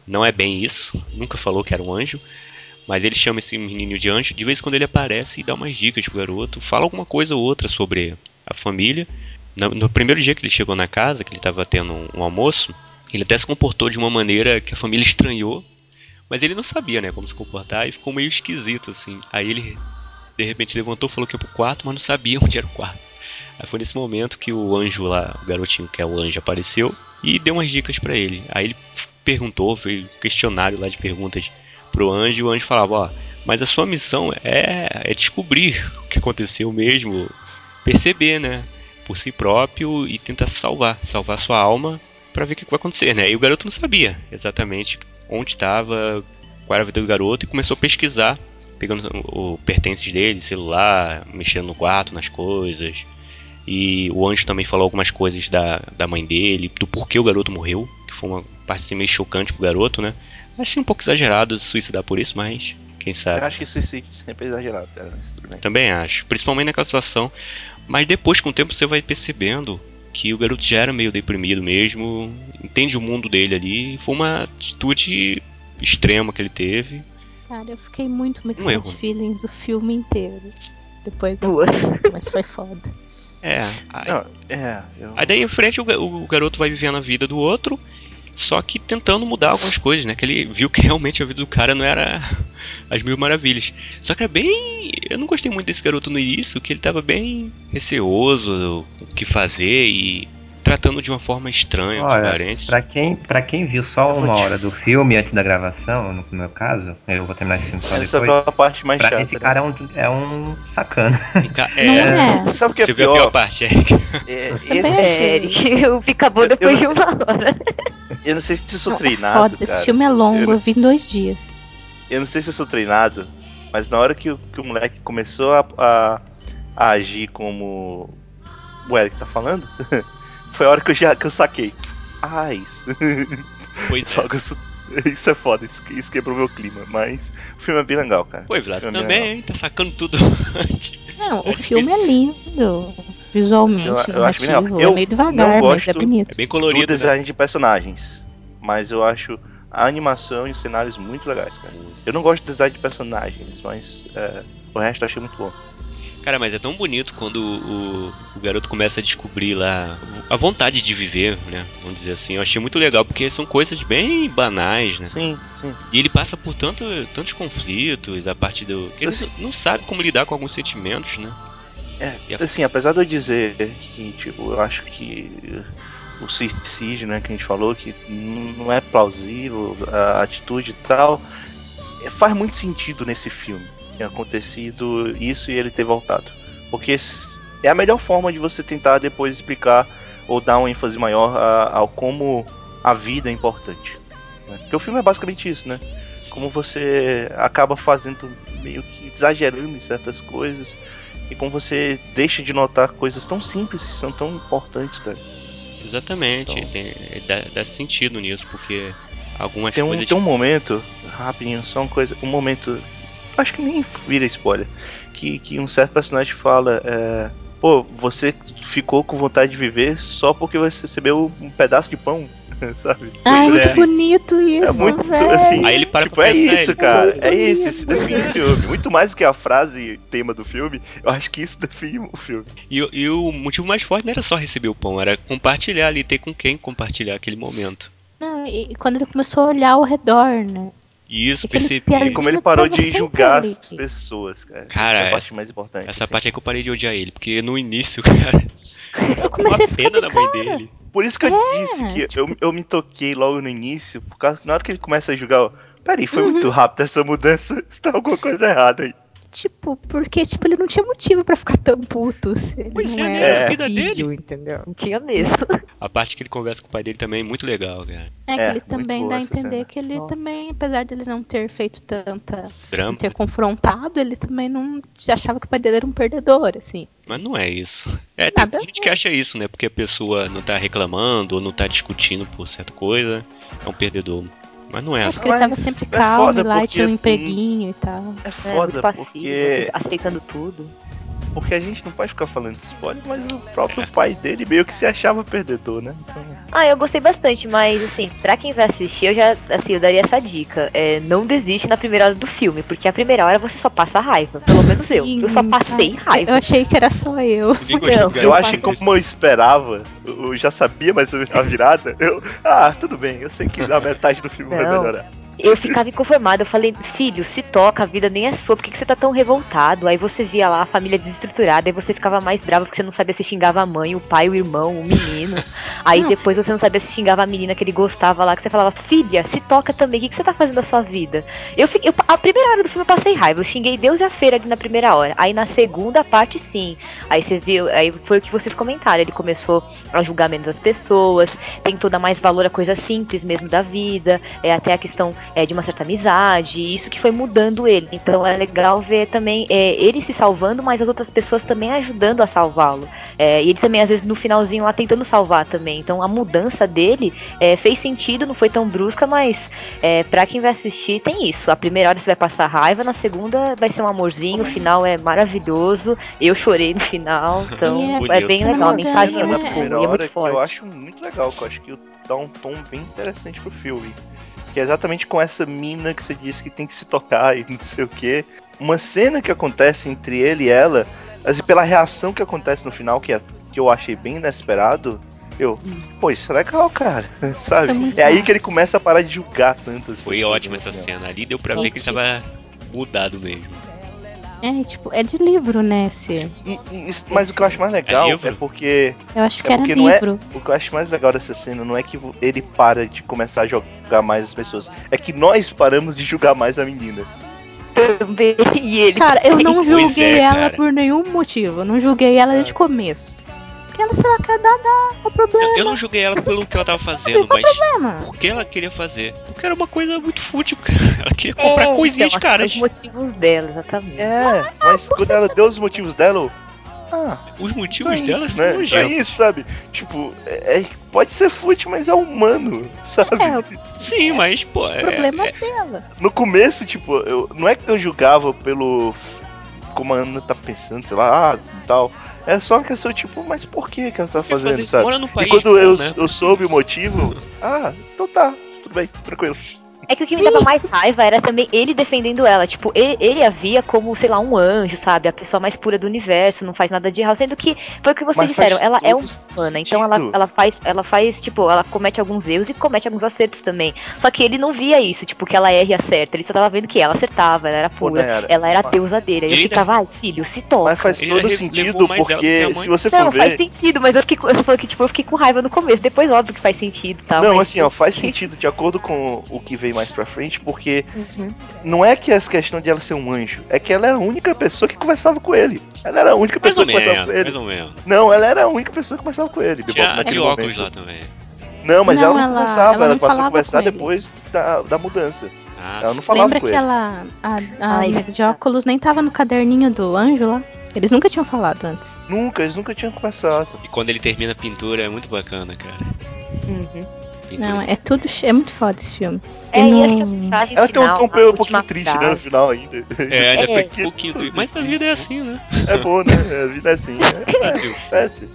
não é bem isso, nunca falou que era um anjo. Mas ele chama esse menininho de anjo, de vez em quando ele aparece e dá umas dicas pro garoto, fala alguma coisa ou outra sobre a família. No, no primeiro dia que ele chegou na casa, que ele estava tendo um, um almoço, ele até se comportou de uma maneira que a família estranhou, mas ele não sabia, né, como se comportar e ficou meio esquisito, assim. Aí ele, de repente, levantou, falou que ia pro quarto, mas não sabia onde era o quarto. Aí foi nesse momento que o anjo lá, o garotinho que é o anjo, apareceu e deu umas dicas pra ele. Aí ele perguntou, fez um questionário lá de perguntas pro anjo e o anjo falava, ó, mas a sua missão é, é descobrir o que aconteceu mesmo, perceber, né, por si próprio e tentar salvar, salvar sua alma pra ver o que vai acontecer, né? E o garoto não sabia exatamente onde estava, qual era a vida do garoto e começou a pesquisar, pegando o pertences dele, celular, mexendo no quarto, nas coisas. E o anjo também falou algumas coisas da, da mãe dele, do porquê o garoto morreu, que foi uma parte assim, meio chocante pro garoto, né? Achei um pouco exagerado suicidar por isso, mas quem sabe. Eu acho que suicídio sempre é exagerado, cara, mas tudo bem. Também acho. Principalmente naquela situação. Mas depois, com o tempo, você vai percebendo que o garoto já era meio deprimido mesmo. Entende o mundo dele ali. Foi uma atitude extrema que ele teve. Cara, eu fiquei muito mixed Um erro. feelings o filme inteiro. Depois Duas. mas foi foda. É. Aí, Não, é, eu... aí daí em frente o, o garoto vai vivendo a vida do outro. Só que tentando mudar algumas coisas, né? Que ele viu que realmente a vida do cara não era as mil maravilhas. Só que é bem. Eu não gostei muito desse garoto no início, que ele tava bem receoso o que fazer e tratando de uma forma estranha Olha, pra quem, pra quem viu só Eu uma te- hora do filme antes da gravação, no meu caso, eu vou terminar esse filme só Essa depois. foi a parte mais Pra chata. esse né? cara é um, é um sacana. É, é. Sabe o que é você viu a pior pior? parte, Eric? É, Também esse-. Eric, eu fica bom depois de uma hora. eu não sei se eu sou Não, é treinado, foda. cara. Esse filme é longo, Eu- eu vi em dois dias. Eu não sei se eu sou treinado, mas na hora que, o- que o moleque começou a, a- a agir como o Eric tá falando, foi a hora que eu já que eu saquei. Ah, isso. Pois Só é. Isso é foda, isso, isso quebrou meu clima, mas o filme é bem legal, cara. Pô, Vilas, é também, hein? Tá sacando tudo. Não, É o filme é lindo. Visualmente, Eu- eu acho bem legal. narrativo. Eu é meio devagar, não mas é bonito. É bem Do colorido. né? design de personagens, mas eu acho a animação e os cenários muito legais, cara. Eu não gosto de design de personagens, mas é, o resto eu achei muito bom. Cara, mas é tão bonito quando o, o garoto começa a descobrir lá a vontade de viver, né? Vamos dizer assim. Eu achei muito legal, porque são coisas bem banais, né? Sim, sim. E ele passa por tanto, tantos conflitos a partir do. Ele Assim- não sabe como lidar com alguns sentimentos, né? É, assim, apesar de eu dizer que, tipo, eu acho que o suicídio, né, que a gente falou, que não é plausível, a atitude e tal, faz muito sentido nesse filme ter acontecido isso e ele ter voltado. Porque é a melhor forma de você tentar depois explicar ou dar uma ênfase maior ao como a vida é importante. né? Porque o filme é basicamente isso, né? Como você acaba fazendo meio que exagerando em certas coisas e como você deixa de notar coisas tão simples que são tão importantes, cara. Exatamente. Então- Tem, dá, dá sentido nisso, porque algumas Tem um, coisas. tem um momento, rapidinho, só uma coisa, um momento, acho que nem vira spoiler, que, que um certo personagem fala, é, pô, você ficou com vontade de viver só porque você recebeu um pedaço de pão, sabe? Ai, Pois muito é. bonito É isso, muito velho. assim. Aí ele para tipo, é isso, ele- cara. Muito É isso, isso define o filme. Muito mais do que a frase tema do filme, eu acho que isso define o filme. E, e o motivo mais forte não era só receber o pão, era compartilhar ali, ter com quem compartilhar aquele momento. Não, e, e quando ele começou a olhar ao redor, né? E isso percebi. E como ele parou de julgar as pessoas, cara. Cara, Essa é a parte mais importante. Essa assim. parte é que eu parei de odiar ele, porque no início, cara, Eu comecei a uma ficar pena de da mãe cara. dele. Por isso que eu É, disse que eu, eu me toquei logo no início, por causa que na hora que ele começa a julgar, eu, peraí, foi Uhum. muito rápido essa mudança, está alguma coisa errada aí. Tipo, porque tipo, ele não tinha motivo pra ficar tão puto se ele Pois não é, era né? A vida filho, entendeu? Não tinha mesmo. A parte que ele conversa com o pai dele também é muito legal, cara. É que É, ele também dá a entender cena. que ele Nossa. também, apesar de ele não ter feito tanta, Drama. ter confrontado, ele também não achava que o pai dele era um perdedor, assim. Mas não é isso. É, tem Nada gente que acha isso, né? Porque a pessoa não tá reclamando ou não tá discutindo por certa coisa, é um perdedor. Mas não é É assim. porque ele tava sempre é calmo, e e tinha um porque, empreguinho e tal. É É, foda, muito passivo, porque, aceitando tudo. Porque a gente não pode ficar falando de spoiler, mas o próprio pai dele meio que se achava perdedor, né? Então, Ah, eu gostei bastante, mas assim, pra quem vai assistir, eu já, assim, eu daria essa dica. É, não desiste na primeira hora do filme, porque a primeira hora você só passa raiva. Pelo menos eu. Eu só Sim, passei tá. raiva. Eu achei que era só eu. Não, eu acho que como eu esperava, eu já sabia mais ou menos a virada, eu. Ah, tudo bem, eu sei que na metade do filme vai Não. melhorar. Eu ficava inconformada. Eu falei, filho, se toca, a vida nem é sua, por que, que você tá tão revoltado? Aí você via lá a família desestruturada, aí você ficava mais bravo porque você não sabia se xingava a mãe, o pai, o irmão, o menino. Aí Não. depois você não sabia se xingava a menina que ele gostava lá, que você falava, filha, se toca também, o que, que você tá fazendo da sua vida? Eu, eu- a primeira hora do filme eu passei raiva, eu xinguei Deus e a feira ali na primeira hora. Aí na segunda parte, sim. Aí você viu, aí foi o que vocês comentaram, ele começou a julgar menos as pessoas, tentou dar mais valor a coisas simples mesmo da vida, é, até a questão é, de uma certa amizade, isso que foi mudando ele. Então é legal ver também é, ele se salvando, mas as outras pessoas também ajudando a salvá-lo. É, e ele também, às vezes, no finalzinho lá tentando salvar também. Então a mudança dele é, fez sentido, não foi tão brusca, mas é, pra quem vai assistir, tem isso. A primeira hora você vai passar raiva, na segunda vai ser um amorzinho, o final é maravilhoso. Eu chorei no final, então é- é, bem legal. A me mensagem é engano, muito na é- boa primeira e é hora muito que eu forte. acho muito legal, que eu acho que dá um tom bem interessante pro filme. Que é exatamente com essa mina que você disse que tem que se tocar e não sei o que. Uma cena que acontece entre ele e ela, assim, pela reação que acontece no final, que, é, que eu achei bem inesperado, eu, pô, isso é legal, cara. Sabe? é É aí que ele começa a parar de julgar tantas Foi pessoas, ótima essa cena ali, deu pra ver que ele tava mudado mesmo. É, tipo, é de livro, né? Esse. E- e isso- mas o que eu acho mais legal É é, porque Eu acho que É era é- livro. O que eu acho mais legal dessa cena não é que ele para de começar a jogar mais as pessoas, é que nós paramos de julgar mais a menina. Também, e ele Cara, eu não julguei é, ela cara. por nenhum motivo. Eu não julguei ela desde o começo. Ela, se ela quer dar, dá. O problema? Eu não julguei ela pelo que ela tava fazendo, Qual o mas problema? por que ela queria fazer? Porque era uma coisa muito fútil, cara. Ela queria comprar É, coisinhas então, caras. Os motivos dela, exatamente. É, mas quando ela deu os motivos dela, eu, ah, Os então motivos é dela isso, são né? Então é isso, sabe? Tipo, é, é- pode ser fútil, mas é humano, sabe? É, o Sim, mas, pô, é, problema é- dela. No começo, tipo, eu, não é que eu julgava pelo. Como a Ana tá pensando, sei lá, ah, tal. É só uma questão, tipo, mas por que que ela tá fazendo, isso. sabe? Mora E país quando bom, eu, né? eu soube o motivo, ah, então tá, tudo bem, tranquilo. É que o que me dava mais raiva era também ele defendendo ela. Tipo, ele, ele a via como, sei lá, um anjo, sabe? A pessoa mais pura do universo, não faz nada de errado. Sendo que foi o que vocês Mas disseram, ela é humana. Então ela, ela faz, ela faz, tipo, ela comete alguns erros e comete alguns acertos também. Só que ele não via isso, tipo, que ela erra e acerta. Ele só tava vendo que ela acertava, ela era pura. Nayara, ela era a mas- deusa dele. Aí eu Ele ficava, ai, filho, se toca. Mas faz todo sentido, porque se você Não, for ver. faz sentido, mas eu fiquei, com- você falou que, tipo, eu fiquei com raiva no começo. Depois, óbvio que faz sentido tal. Não, mas- assim, ó, faz sentido de acordo com o que vem mais pra frente, porque Uhum. não é que essa questão de ela ser um anjo, é que ela era a única pessoa que conversava com ele. Ela era a única Mais pessoa ou que conversava com ele. mais ou menos. Não, ela era a única pessoa que conversava com ele. Bebop, Tinha de óculos momento. lá também. Não, mas Não, ela não ela- conversava, ela ela, passou a conversar depois da, da mudança. Ah, Ela não falava Lembra com que ele. ela, a, a Ai, de óculos nem tava no caderninho do anjo lá? Eles nunca tinham falado antes. Nunca, eles nunca tinham conversado. E quando ele termina a pintura é muito bacana, cara. Uhum. Não, é tudo. É muito foda esse filme. É, E e no- acho que a mensagem Ela tem um final, tom um pouquinho triste, né, no frase- final ainda. É, ainda É. foi um pouquinho. Mas a vida é assim, né? É bom, né? A vida é assim. É, é assim.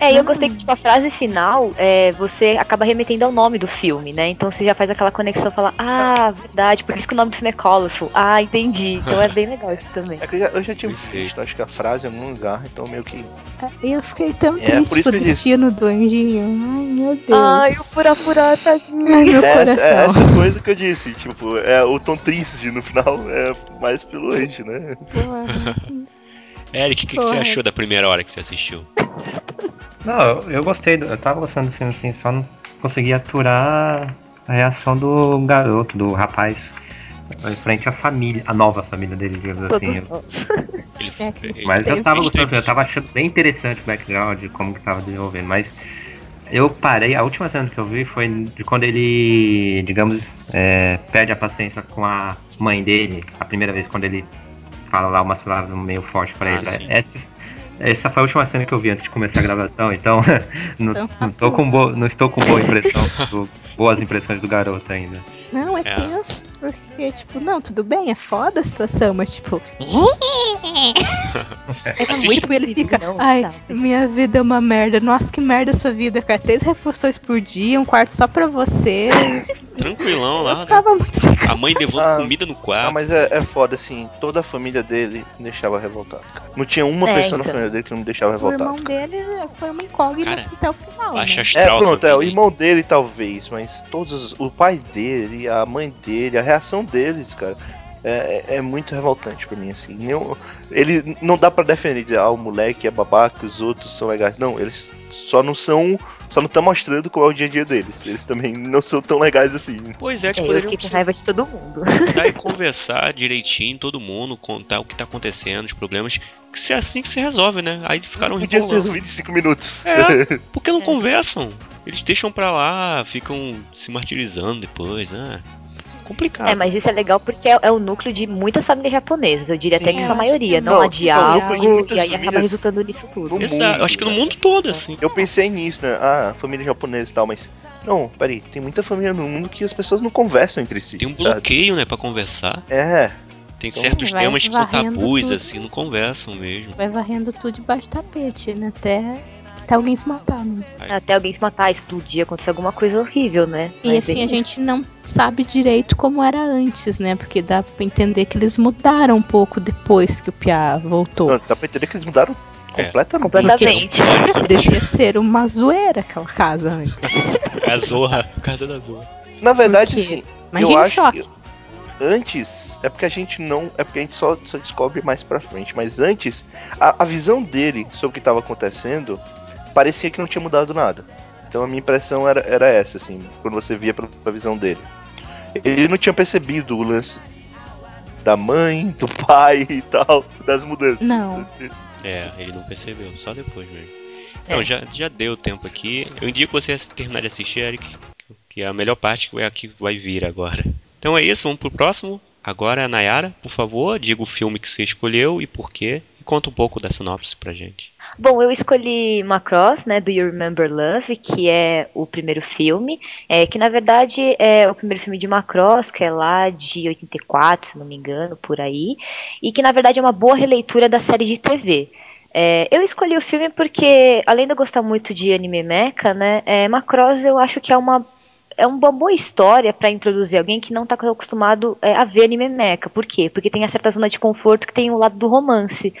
É, e eu gostei que, tipo, a frase final, é, você acaba remetendo ao nome do filme, né? Então você já faz aquela conexão, fala, ah, verdade, por isso que o nome do filme é Colorful. Ah, entendi. Então é bem legal isso também. É que eu já, eu já tinha visto, acho que a frase em algum lugar, então meio que. E eu fiquei tão É, triste com o destino do anjinho. Ai, meu Deus. Ai, o pura pura, tadinho. Ai, meu É essa, coração. é essa coisa que eu disse, tipo, é o tom triste no final, é mais pelo anjo, né? Porra. Eric, o que, que você achou da primeira hora que você assistiu? Não, eu, eu gostei, do- eu tava gostando do filme assim, só não consegui aturar a reação do garoto, do rapaz, em frente à família, a nova família dele, digamos assim. Todos ele- Mas eu tava gostando, eu tava achando bem interessante o background, como que tava desenvolvendo, mas eu parei, a última cena que eu vi foi de quando ele, digamos, é, perde a paciência com a mãe dele, a primeira vez quando ele fala lá umas palavras meio fortes pra Ah, ele. sim. Essa, essa foi a última cena que eu vi antes de começar a gravação, então não, Então tá não, com bo- não estou com boa impressão, do- boas impressões do garoto ainda. Não, é, É. tenso, porque, tipo, não, tudo bem, é foda a situação, mas, tipo, É muito tipo, ele fica, não, ai, tá. minha vida é uma merda, nossa, que merda a sua vida, cara, três refeições por dia, um quarto só pra você, Tranquilão eu lá, né? ficava muito A mãe levando Ah, comida no Ah, quarto. mas é, é foda, assim, toda a família dele me deixava revoltado, cara. Não tinha uma É, pessoa na então. família dele que não me deixava o revoltado. irmão dele foi uma incógnita Cara, até o final, né? É, pronto, é, o irmão dele talvez, mas todos os- o pai dele, a mãe dele, a reação deles, cara, é, é- é muito revoltante pra mim, assim. Nenhum- ele não dá pra defender, dizer, ah, o moleque é babaca, os outros são legais. Não, eles só não são, só não estão mostrando como é o dia a dia deles. Eles também não são tão legais assim. Pois é, É, tipo, eu poderiam fiquei com raiva de todo mundo. e conversar direitinho, todo mundo, contar o que tá acontecendo, os problemas. Que se é assim que se resolve, né? Aí ficaram Podia ser resolvido em 5 minutos. É. Por que não É. conversam? Eles deixam pra lá, ficam se martirizando depois, né? Complicado. É, mas isso é legal porque é, é o núcleo de muitas famílias japonesas. Eu diria até Sim. que sua Eu maioria, não não. a de Isso é e aí acaba resultando nisso tudo. no Exato, mundo, acho que no mundo todo, assim. Eu pensei nisso, né? Ah, família japonesa e tal, mas. Não, peraí, tem muita família no mundo que as pessoas não conversam entre si. Tem um sabe? bloqueio, né, pra conversar. É, Tem Então, certos temas que são tabus, tudo. assim, não conversam mesmo. Vai varrendo tudo debaixo do tapete, né? Até, até alguém se matar mesmo. Até alguém se matar, explodir, acontecer alguma coisa horrível, né? E Mas assim, é a isso. gente não sabe direito como era antes, né? Porque dá pra entender que eles mudaram um pouco depois que o Pia voltou. não, dá pra entender que eles mudaram É. completamente. Completamente. Devia ser uma zoeira aquela casa antes. A Zorra, casa da Zorra. Na verdade, assim, Imagina eu o acho choque. que antes é porque a gente não, é porque a gente só, só descobre mais pra frente, mas antes a, a visão dele sobre o que estava acontecendo parecia que não tinha mudado nada. Então a minha impressão era, era essa, assim, quando você via pra, pra visão dele. Ele não tinha percebido o lance da mãe, do pai e tal, das mudanças. Não. É, ele não percebeu, só depois mesmo. É. Não, já, já deu tempo aqui. Eu indico você a terminar de assistir, Eric, que é a melhor parte que é a que vai vir agora. Então é isso, vamos pro próximo. Agora, Nayara, por favor, diga o filme que você escolheu e por quê. Conta um pouco da sinopse pra gente. Bom, eu escolhi Macross, né, do You Remember Love, que é o primeiro filme, é, que na verdade é o primeiro filme de Macross, que é lá de 84, se não me engano, por aí, e que na verdade é uma boa releitura da série de TV. É, eu escolhi o filme porque, além de eu gostar muito de anime mecha, né, é, Macross eu acho que é uma é uma boa história para introduzir alguém que não tá acostumado é, a ver anime mecha. Por quê? Porque tem a certa zona de conforto que tem o lado do romance,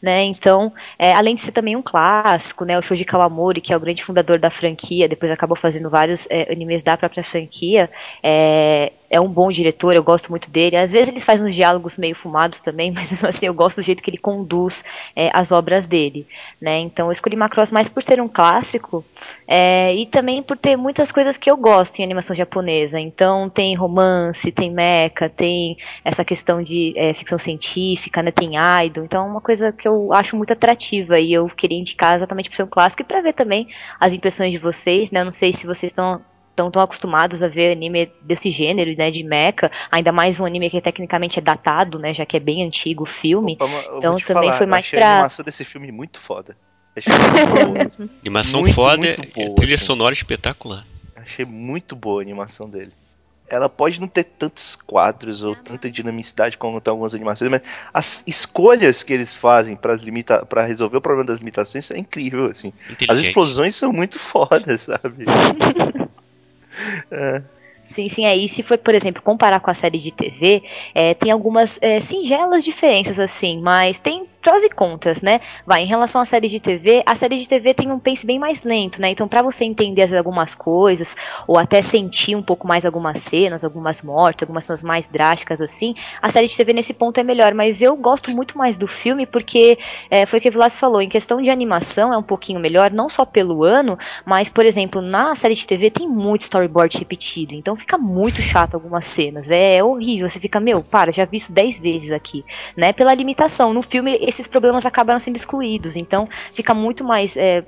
né? Então, é, além de ser também um clássico, né? O Shoji Kawamori, que é o grande fundador da franquia, depois acabou fazendo vários é, animes da própria franquia, é, é um bom diretor, eu gosto muito dele. Às vezes ele faz uns diálogos meio fumados também, mas assim, eu gosto do jeito que ele conduz é, as obras dele, né? Então eu escolhi Macross mais por ser um clássico é, e também por ter muitas coisas que eu gosto em animação japonesa. Então tem romance, tem mecha, tem essa questão de é, ficção científica, né? Tem idol. Então é uma coisa que eu acho muito atrativa e eu queria indicar exatamente por ser um clássico e para ver também as impressões de vocês, né? Eu não sei se vocês estão estão tão acostumados a ver anime desse gênero, né, de mecha, ainda mais um anime que tecnicamente é datado, né, já que é bem antigo o filme. Opa, então também falar, foi mais achei pra... a animação desse filme muito foda. animação muito, foda, muito boa, trilha assim. sonora espetacular. Achei muito boa a animação dele. Ela pode não ter tantos quadros ou tanta dinamicidade como tem algumas animações, mas as escolhas que eles fazem para limita para resolver o problema das limitações é incrível, assim. As explosões são muito fodas, sabe? é. Sim, sim, aí se for, por exemplo, comparar com a série de TV, é, tem algumas é, singelas diferenças, assim, mas tem prós e contras, né? Vai, em relação à série de TV, a série de TV tem um pace bem mais lento, né? Então, para você entender algumas coisas, ou até sentir um pouco mais algumas cenas, algumas mortes, algumas cenas mais drásticas, assim, a série de TV nesse ponto é melhor. Mas eu gosto muito mais do filme porque é, foi o que o Vilas falou, em questão de animação é um pouquinho melhor, não só pelo ano, mas, por exemplo, na série de TV tem muito storyboard repetido, então fica muito chato algumas cenas. É horrível, você fica, meu, para, já vi isso 10 vezes aqui, né? Pela limitação. No filme, esses problemas acabaram sendo excluídos, então fica muito mais. É,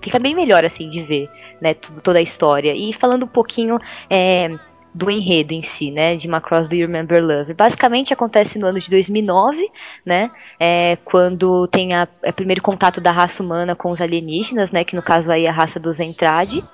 fica bem melhor assim de ver, né, tudo, toda a história. E falando um pouquinho é, do enredo em si, né, de Macross do You Remember Love. Basicamente acontece no ano de 2009, né, é, quando tem a, é, primeiro contato da raça humana com os alienígenas, né, que no caso aí é a raça dos Entrade.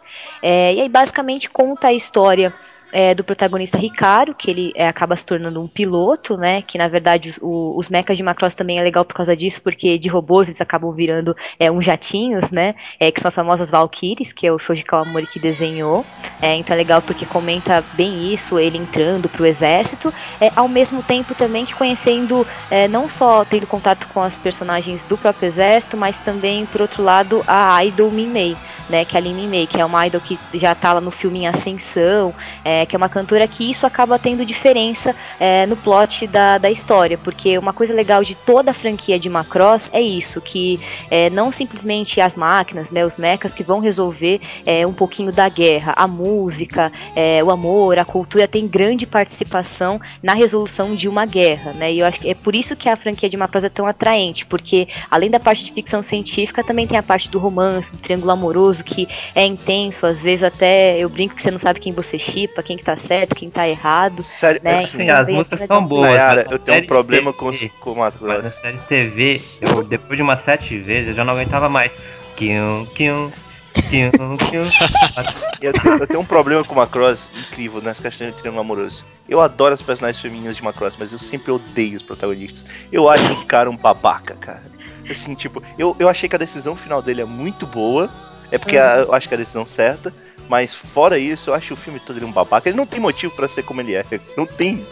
É, e aí basicamente conta a história é, do protagonista Ricardo, que ele é, acaba se tornando um piloto, né? Que na verdade os, o, os mechas de Macross também é legal por causa disso, porque de robôs eles acabam virando é, uns jatinhos, né? É, que são as famosas Valkyries, que é o Shoji Kawamori que desenhou. É, então é legal porque comenta bem isso, ele entrando pro exército, é, ao mesmo tempo também que conhecendo, é, não só tendo contato com as personagens do próprio exército, mas também, por outro lado, a idol Min Mei, né? Que é a Lin Min Mei, que é uma idol que já tá lá no filme em Ascensão, é, que é uma cantora que isso acaba tendo diferença é, no plot da, da história, porque uma coisa legal de toda a franquia de Macross é isso, que é, não simplesmente as máquinas, né, os mechas que vão resolver é, um pouquinho da guerra, a música, é, o amor, a cultura tem grande participação na resolução de uma guerra, né, e eu acho que é por isso que a franquia de Macross é tão atraente, porque além da parte de ficção científica, também tem a parte do romance, do triângulo amoroso, que é intenso, às vezes até eu brinco que você não sabe quem você chipa, quem que tá certo, quem tá errado. Sério, né? assim, Sim, as músicas são boas. Nayara, mas eu tenho um problema de com, TV, com o Mato Mas na série TV, eu, depois de umas sete vezes, eu já não aguentava mais. Kion, kion. Eu tenho, eu tenho um problema com o Macross incrível nas questões de triângulo amoroso. Eu adoro as personagens femininas de Macross, mas eu sempre odeio os protagonistas. Eu acho esse cara um babaca, cara. Assim, tipo, eu, eu achei que a decisão final dele é muito boa. É porque a- eu acho que é a decisão certa. Mas fora isso, eu acho o filme todo ele um babaca. Ele não tem motivo pra ser como ele é. Não tem.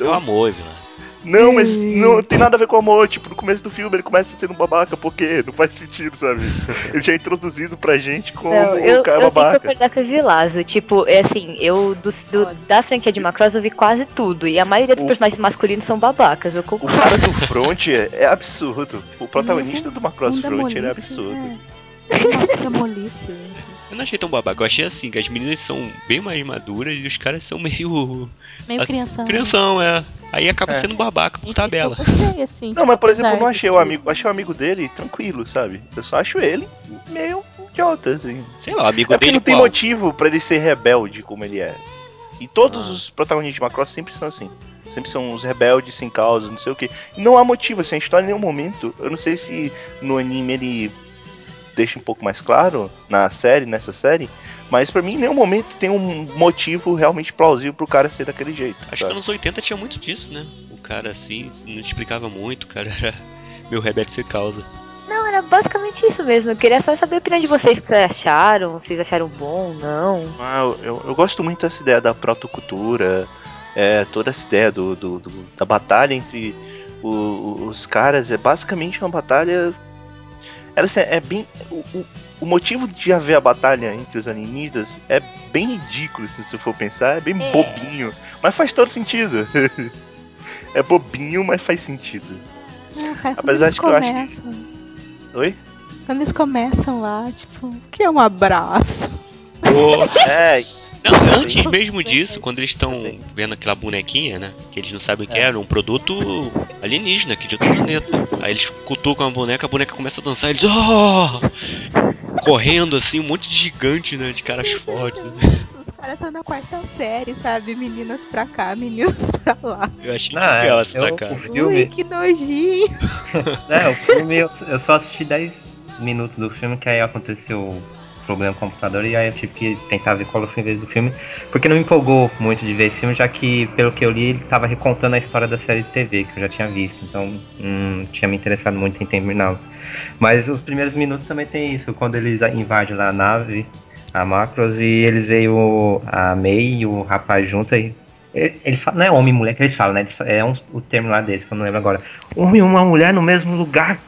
É o amor, vilão. Não, mas não tem nada a ver com amor. Tipo, no começo do filme ele começa sendo um babaca, porque não faz sentido, sabe? Ele já é introduzido pra gente como Não, o eu, cara eu tenho que babaca. concordar com o Vilazo. Tipo, é assim, eu do, do- da franquia de Macross eu vi quase tudo. E a maioria dos O- personagens masculinos são babacas, eu O concordo. cara do front é absurdo. O protagonista do Macross da Front ele é absurdo. É. Uma molice, assim. Eu não achei tão babaca. Eu achei assim, que as meninas são bem mais maduras e os caras são meio. Meio A- criança. Crianção, é. Aí acaba É. sendo babaca por tabela. Isso eu gostei, assim. Não, mas por exemplo, eu não achei o amigo. Achei o amigo dele tranquilo, sabe? Eu só acho ele meio idiota, assim. Sei lá, o amigo É porque dele não tem qual? motivo pra ele ser rebelde como ele é. E todos Ah. os protagonistas de Macross sempre são assim. Sempre são os rebeldes sem causa, não sei o que. Não há motivo, assim, a história em nenhum momento. Eu não sei se no anime ele deixa um pouco mais claro na série, nessa série. Mas pra mim, em nenhum momento tem um motivo realmente plausível pro cara ser daquele jeito. Acho que sabe? anos 80 tinha muito disso, né? O cara assim, não explicava muito, o cara era meu rebelde sem causa. Não, era basicamente isso mesmo. Eu queria só saber a opinião de vocês o que vocês acharam. Vocês acharam bom, não? Ah, eu, eu, eu gosto muito dessa ideia da protocultura, é, toda essa ideia do, do- do- da batalha entre o- os caras. É basicamente uma batalha. Ela assim, é bem. O, o- o motivo de haver a batalha entre os alienígenas é bem ridículo, se você for pensar, é bem É. bobinho, mas faz todo sentido. é bobinho, mas faz sentido. Não, cara, quando Apesar eles de que eu acho que- começam. Oi? Quando eles começam lá, tipo, o que é um abraço? É, Não, antes mesmo disso, quando eles estão vendo aquela bonequinha, né? Que eles não sabem o que era, um produto alienígena aqui de outro planeta. Aí eles cutucam a boneca, a boneca começa a dançar, eles. Oh! Correndo assim, um monte de gigante, né? De caras fortes. né? Os caras estão na quarta série, sabe? Meninas pra cá, meninos pra lá. Eu achei Não, é, legal essa eu- sacada. o Ui, filme, que nojinho. né, o filme eu, eu só assisti 10 minutos do filme, que aí aconteceu problema com o computador, e aí eu tive que tentar ver qual foi em vez do filme, porque não me empolgou muito de ver esse filme, já que, pelo que eu li, ele tava recontando a história da série de TV, que eu já tinha visto, então não tinha me interessado muito em terminá-lo. Mas os primeiros minutos também tem isso, quando eles invadem lá a nave, a Macros, e eles veem o, a May e o rapaz junto aí. Eles falam, não é homem e mulher que eles falam, né? Eles é um, o termo lá deles, que eu não lembro agora. Homem e uma mulher no mesmo lugar.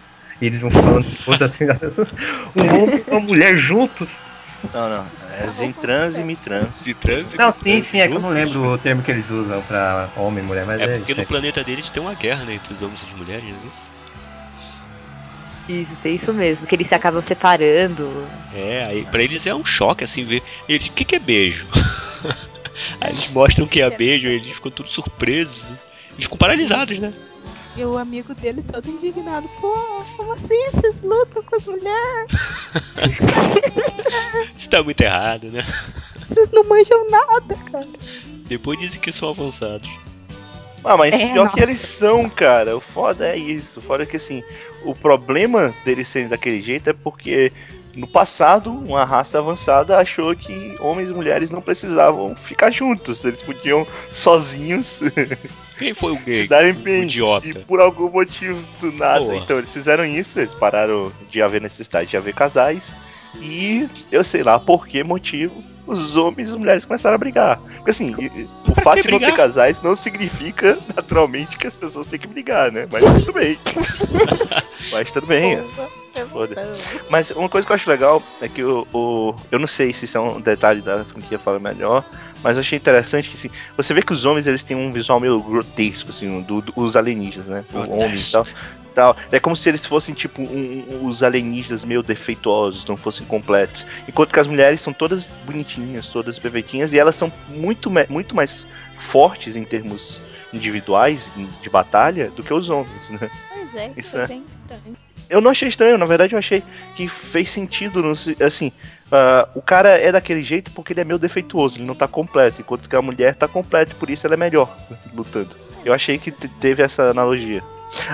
E eles vão falando coisa assim, um homem e uma mulher juntos. não, não. É Zentrans e Mitrans. De trânsito. Não, sim, sim, é que eu não lembro o termo que eles usam pra homem e mulher, mas é, É porque isso no aí. planeta deles tem uma guerra, né? Entre os homens e as mulheres, não é isso? Isso, tem isso mesmo. Que eles se acabam separando. É, aí pra eles é um choque assim ver. Eles, o que, que é beijo? aí eles mostram que é beijo, aí eles ficam todos surpresos. Eles ficam paralisados, né? E o amigo dele todo indignado. Pô, como assim? Vocês lutam com as mulheres? Isso tá muito errado, né? Vocês não manjam nada, cara. Depois dizem que são avançados. Ah, mas É, pior que nossa. eles são, cara. O foda é isso. O foda é que assim, o problema deles serem daquele jeito é porque no passado uma raça avançada achou que homens e mulheres não precisavam ficar juntos. Eles podiam sozinhos Quem foi o se gay? darem o bem. idiota. E por algum motivo do nada. Boa. Então eles fizeram isso, eles pararam de haver necessidade de haver casais. E eu sei lá por que motivo os homens e as mulheres começaram a brigar. Porque assim, o Pra fato de não ter casais não significa naturalmente que as pessoas têm que brigar, né? Mas tudo bem. Mas tudo bem. Observação. Mas uma coisa que eu acho legal é que o, o- eu não sei se isso é um detalhe da franquia fala melhor, mas eu achei interessante que assim, você vê que os homens eles têm um visual meio grotesco assim, do, do- os alienígenas, né? Os homens e tal. Tal. É como se eles fossem tipo um- um- os alienígenas meio defeituosos, não fossem completos. Enquanto que as mulheres são todas bonitinhas, todas perfeitinhas, e elas são muito, muito mais fortes em termos individuais de batalha do que os homens, né? Pois é, isso, Isso foi é. bem estranho. Eu não achei estranho, na verdade eu achei que fez sentido, no assim, ah, o cara é daquele jeito porque ele é meio defeituoso, ele não tá completo, enquanto que a mulher tá completa e por isso ela é melhor lutando. Eu achei que te- teve essa analogia.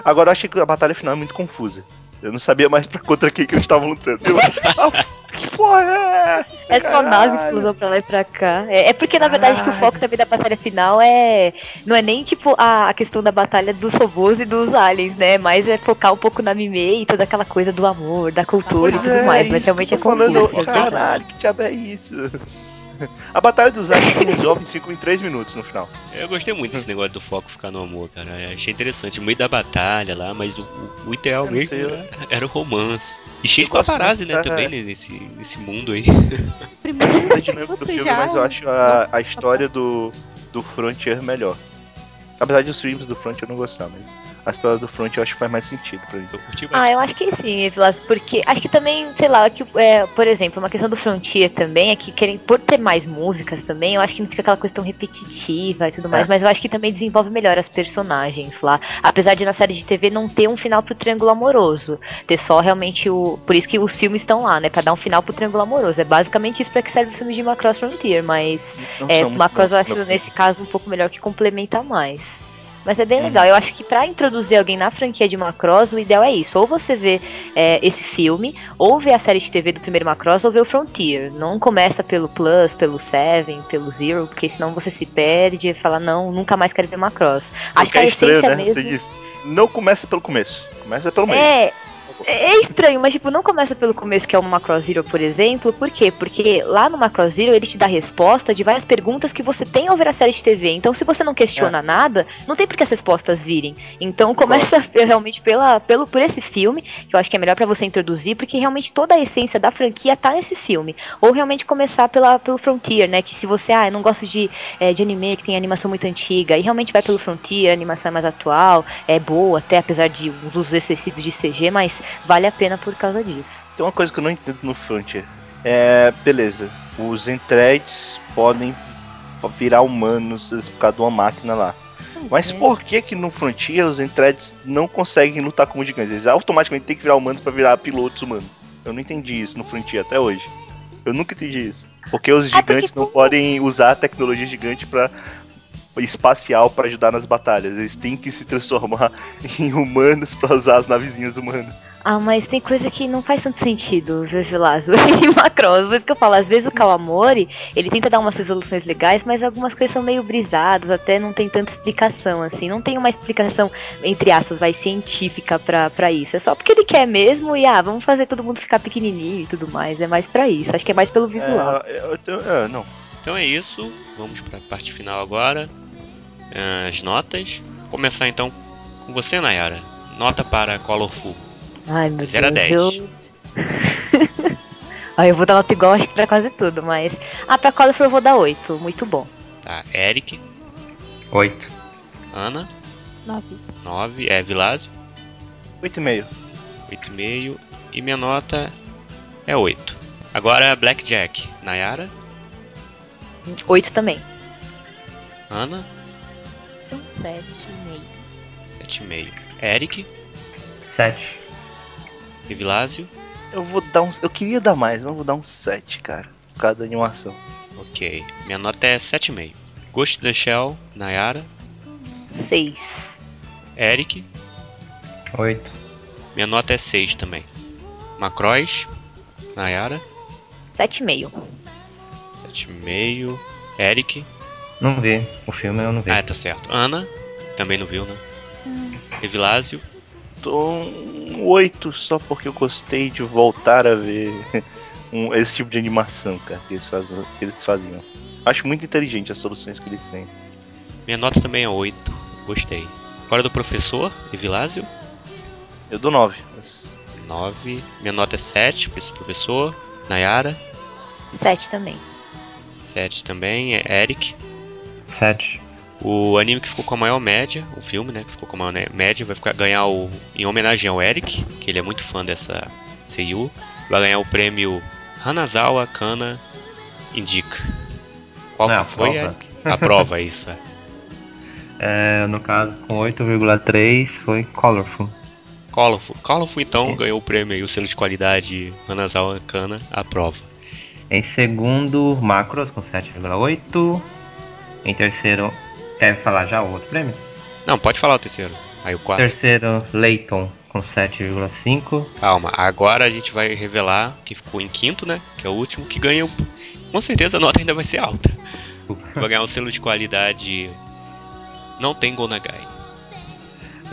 Agora eu achei que a batalha final é muito confusa. Eu não sabia mais pra contra quem que eles estavam lutando. Eu, ah, que porra é essa? É só nave, explosão pra lá e pra cá. É, é porque, na verdade, que o foco também da batalha final é. Não é nem tipo a, a questão da batalha dos robôs e dos aliens, né? Mas é focar um pouco na Mimei e toda aquela coisa do amor, da cultura e Pois tudo é, mais. Mas realmente é confuso. Caralho, que diabo é isso? A batalha dos aliens se resolve em 5 em 3 minutos no final. Eu gostei muito desse negócio do foco ficar no amor, cara. Eu achei interessante. No meio da batalha lá, mas o, o- ideal Eu mesmo sei, era, era o romance. E cheio de paparazzi, né, também, né, nesse, nesse mundo aí. Primeiro é do filme, já. mas eu acho a, a história do, do Frontier melhor. Apesar de os filmes do Frontier eu não gostar, mas a história do Frontier eu acho que faz mais sentido pra mim. Eu curti bastante. Ah, eu acho que sim, Vilas, porque acho que também, sei lá, que, é, por exemplo, uma questão do Frontier também é que querem, por ter mais músicas também, eu acho que não fica aquela coisa tão repetitiva e tudo mais, mas eu acho que também desenvolve melhor as personagens lá. Apesar de na série de TV não ter um final pro triângulo amoroso, ter só realmente o. Por isso que os filmes estão lá, né? Pra dar um final pro triângulo amoroso. É basicamente isso pra que serve o filme de Macross Frontier, mas Não é, Macross eu acho não. nesse caso um pouco melhor que complementa mais. Mas é bem legal. Eu acho que pra introduzir alguém na franquia de Macross, o ideal é isso. Ou você vê é, esse filme, ou vê a série de TV do primeiro Macross, ou vê o Frontier. Não começa pelo Plus, pelo Seven, pelo Zero, porque senão você se perde e fala, não, nunca mais quero ver Macross. Acho que a é estranho, essência né? mesmo. Você diz, não começa pelo começo, começa pelo meio. É, É estranho, mas tipo, não começa pelo começo, que é o Macross Zero, por exemplo. Por quê? Porque lá no Macross Zero ele te dá resposta de várias perguntas que você tem ao ver a série de TV. Então, se você não questiona nada, não tem por que as respostas virem. Então, começa realmente pela, pelo, por esse filme, que eu acho que é melhor pra você introduzir, porque realmente toda a essência da franquia tá nesse filme. Ou realmente começar pela, pelo Frontier, né? Que se você, ah, eu não gosto de, é, de anime que tem animação muito antiga, e realmente vai pelo Frontier, a animação é mais atual, é boa, até apesar de os usos excessivos de CG, mas vale a pena por causa disso. Tem uma coisa que eu não entendo no Frontier. É, beleza, os entretes podem virar humanos por causa de uma máquina lá. Mas por que que no Frontier os entretes não conseguem lutar como gigantes? Eles automaticamente têm que virar humanos pra virar pilotos humanos. Eu não entendi isso no Frontier até hoje. Eu nunca entendi isso. Porque os É porque gigantes não podem usar a tecnologia gigante para espacial pra ajudar nas batalhas. Eles têm que se transformar em humanos pra usar as navezinhas humanas. Ah, mas tem coisa que não faz tanto sentido, Jorge Lazo e Macross. Por isso que eu falo, às vezes o Kawamori, ele tenta dar umas resoluções legais, mas algumas coisas são meio brisadas, até não tem tanta explicação, assim. Não tem uma explicação, entre aspas, vai, científica pra, pra isso. É só porque ele quer mesmo e, ah, vamos fazer todo mundo ficar pequenininho e tudo mais. É mais pra isso. Acho que é mais pelo visual. É, eu- eu- é, não. Então é isso, vamos para a parte final agora. Ah, As notas. Vou começar então com você, Nayara. Nota para Colorful. Ai, meu Zero Deus, 10. eu... ah, eu vou dar nota igual, acho que pra quase tudo, mas... Ah, pra Colorful eu vou dar 8, muito bom. Tá, Eric, 8. Ana, Nove. 9, é Vilásio, 8,5. 8,5 e minha nota é 8. Agora Blackjack, Nayara, 8 também. Ana, Um sete e meio. 7,5. Eric 7. E Vilásio, Eu vou dar um. Eu queria dar mais, mas eu vou dar um 7, cara. Por causa da animação. ok. Minha nota é 7,5. Ghost in the Shell, Nayara, 6. Eric, 8. minha nota é 6 também. Macross, Nayara, 7,5. 7,5. Eric, Não vi. O filme eu não vi. ah, tá certo. Ana, também não viu, né? E Vilásio, Tô um 8 só porque eu gostei de voltar a ver um- esse tipo de animação, cara, que eles, fazem, que eles faziam. Acho muito inteligente as soluções que eles têm. minha nota também é 8. Gostei. Agora do professor, Evilásio, Eu dou 9. Mas 9. Minha nota é 7, por isso professor. Nayara, 7 também. 7 também. É Eric. 7. O anime que ficou com a maior média, o filme, né, que ficou com a maior né, média, vai ficar, ganhar o. Em homenagem ao Eric, que ele é muito fã dessa Seiyu, vai ganhar o prêmio Hanazawa Kana Indica. Qual Não, que foi? prova. Eric? A prova, isso. É. É, no caso, com 8,3 foi Colorful. Colorful. Colorful, então, É. ganhou o prêmio aí, o selo de qualidade Hanazawa Kana, a prova. Em segundo, Macros com 7,8. Em terceiro, quer falar já o outro prêmio? Não, pode falar o terceiro. Aí o quarto. Terceiro, Layton com 7,5. Calma, agora a gente vai revelar que ficou em quinto, né? Que é o último, que ganha. Com certeza a nota ainda vai ser alta. Vai ganhar um selo de qualidade. Não tem Gonagai.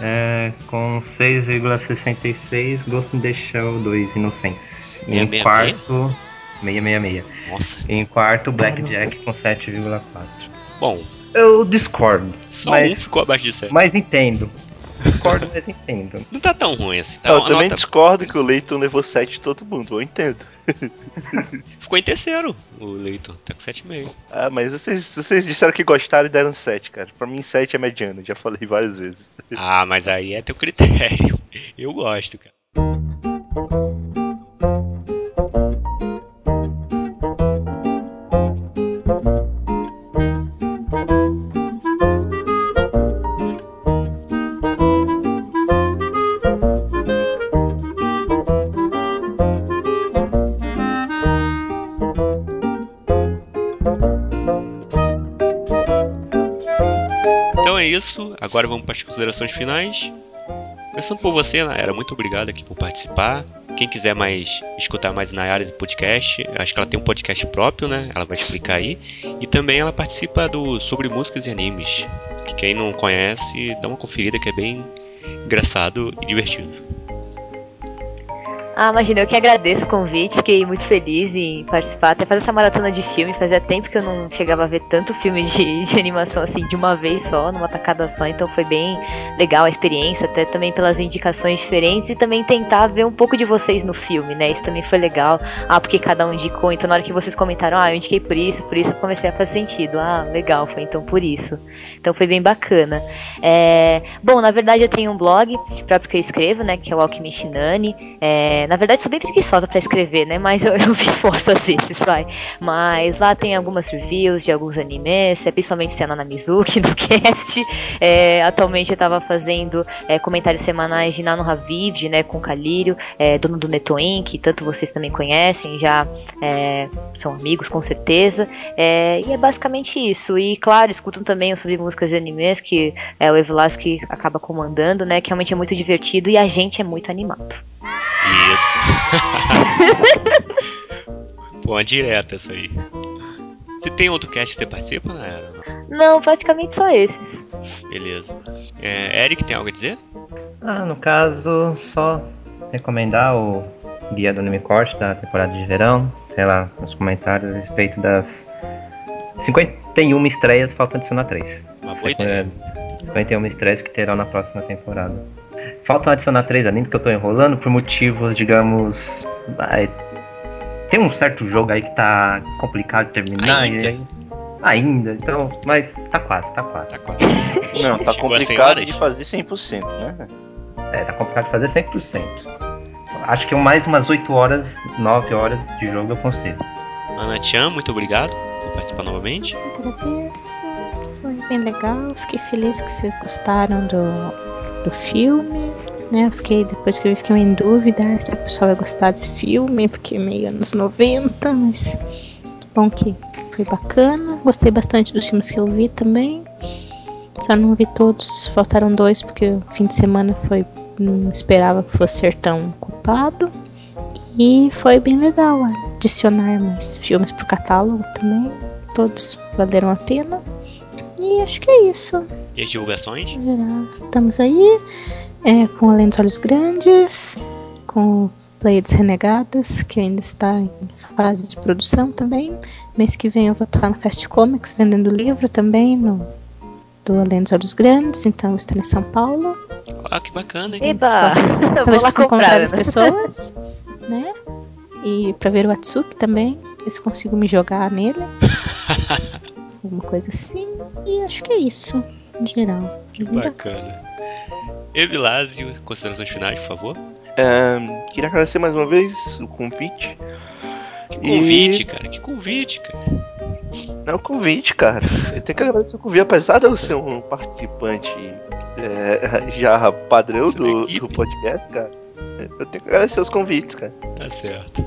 É, com 6,66, Ghost in the Shell 2, Innocence. E em 666? quarto, 666. Nossa. Em quarto, Blackjack com 7,4. Bom, Eu discordo, só Mas- um ficou abaixo de 7. mas entendo. Discordo, mas entendo. Não tá tão ruim assim. Tá eu uma também nota- discordo que o Leighton levou 7 de todo mundo, eu entendo. Ficou em terceiro o Leighton. Tá com 7,5. Ah, mas vocês, vocês disseram que gostaram e deram 7, cara. Pra mim 7 é mediano, já falei várias vezes. Ah, mas aí é teu critério. Eu gosto, cara. Agora vamos para as considerações finais. Começando por você, Nayara, muito obrigado aqui por participar. Quem quiser mais escutar mais Nayara de podcast, acho que ela tem um podcast próprio, né? Ela vai explicar aí. E também ela participa do sobre músicas e animes. Que quem não conhece, dá uma conferida que é bem engraçado e divertido. Ah, imagina, eu que agradeço o convite, fiquei muito feliz em participar, até fazer essa maratona de filme, fazia tempo que eu não chegava a ver tanto filme de, de animação assim, de uma vez só, numa tacada só, então foi bem legal a experiência, até também pelas indicações diferentes e também tentar ver um pouco de vocês no filme, né, isso também foi legal, ah, porque cada um indicou, então na hora que vocês comentaram, ah, eu indiquei por isso, por isso eu comecei a fazer sentido, ah, legal, foi então por isso, então foi bem bacana. É, bom, na verdade eu tenho um blog próprio que eu escrevo, né, que é o Alquimista Nani, é, na verdade, sou bem preguiçosa para escrever, né? Mas eu, eu me esforço às vezes, vai. Mas lá tem algumas reviews de alguns animes, é, principalmente tem a Nana Mizuki no cast. É, atualmente eu tava fazendo é, comentários semanais de Nano Haviv, né? Com Calírio, é, dono do Netoin, que tanto vocês também conhecem, já é, são amigos com certeza. E é basicamente isso. E claro, escutam também sobre músicas de animes, que é o Evilas que acaba comandando, né? Que realmente é muito divertido e a gente é muito animado. Isso. Pô, uma direta essa aí. Você tem outro cast que você participa, né? Não, praticamente só esses. Beleza. É, Eric, tem algo a dizer? Ah, no caso, só recomendar o guia do anime corte da temporada de verão. Sei lá, nos comentários a respeito das 51 estreias, faltam adicionar 3. Uma boa ideia. 51 estreias que terão na próxima temporada. Faltam adicionar três animes que eu tô enrolando por motivos, digamos. vai, Tem um certo jogo aí que tá complicado de terminar. Ainda, e-? Ainda, então. Mas tá quase, tá quase. Tá quase. Não, tá Chegou a 100 complicado de fazer 100%, né? É, tá complicado de fazer 100%. Acho que mais umas 8 horas, 9 horas de jogo eu consigo. Ana Chan, muito obrigado por participar novamente. Agradeço, foi bem legal. Fiquei feliz que vocês gostaram do, do filme. Né? Eu fiquei, depois que eu fiquei em dúvida se o pessoal vai gostar desse filme, porque é meio anos 90, mas bom que foi bacana. Gostei bastante dos filmes que eu vi também. Só não vi todos, faltaram dois, porque o fim de semana foi. Não esperava que fosse ser tão ocupado. E foi bem legal adicionar mais filmes pro catálogo também. Todos valeram a pena. E acho que é isso. E as divulgações? Estamos aí é, com Além dos Olhos Grandes, com Pleiades Renegadas, que ainda está em fase de produção também. Mês que vem eu vou estar no Fast Comics vendendo livro também, no, do Além dos Olhos Grandes, então estou em São Paulo. Ah, que bacana, hein? Eba! Vou Talvez lá possa encontrar comprar. as pessoas, né? E pra ver o Atsuki também, ver se consigo me jogar nele. Alguma coisa assim. E acho que é isso, em geral. Que bacana. Evilásio, considerações finais, por favor. Ahn, queria agradecer mais uma vez o convite. Que E- convite, cara. Que convite, cara. Não é o convite, cara. Eu tenho que agradecer o convite, apesar de eu ser um participante é, já padrão do, do podcast, cara. Eu tenho que agradecer os convites, cara. Tá certo.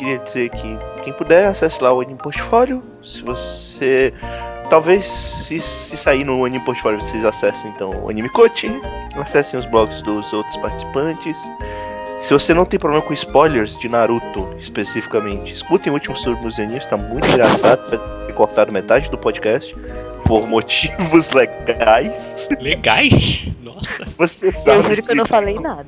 Queria dizer que quem puder, acesse lá o Anime Portfólio. Se você. Talvez, se, se sair no Anime Portfólio, vocês acessem então o Anime Coach. Acessem os blogs dos outros participantes. Se você não tem problema com spoilers de Naruto especificamente, escutem o último sobre os tá muito engraçado. Ter cortado metade do podcast por motivos legais. Legais? Você sabe Eu juro que eu não falei nada.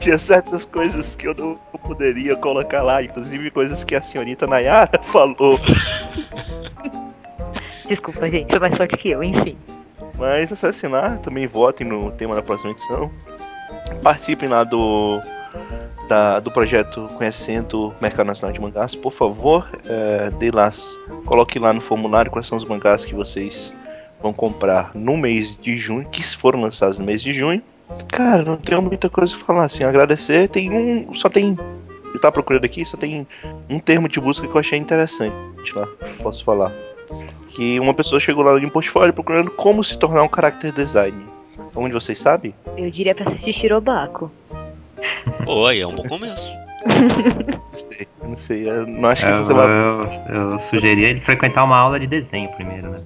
tinha certas coisas que eu não poderia colocar lá, inclusive coisas que a senhorita Nayara falou. Desculpa, gente, foi mais forte que eu, enfim. Mas lá, também votem no tema da próxima edição. Participem lá do, da- do projeto Conhecendo o Mercado Nacional de Mangás, por favor. É, dê lá, coloque lá no formulário quais são os mangás que vocês vão comprar no mês de junho, que foram lançados no mês de junho. Cara, não tenho muita coisa pra falar, assim, agradecer. Tem um. Só tem. Eu tava procurando aqui, só tem um termo de busca que eu achei interessante lá. Posso falar. Que uma pessoa chegou lá no portfólio procurando como se tornar um character design. Onde vocês sabem? Eu diria pra assistir Shirobako. Oi, é um bom começo. Não sei, não sei. Eu não acho que Eu, você vai. eu, eu sugeria ele frequentar uma aula de desenho primeiro, né?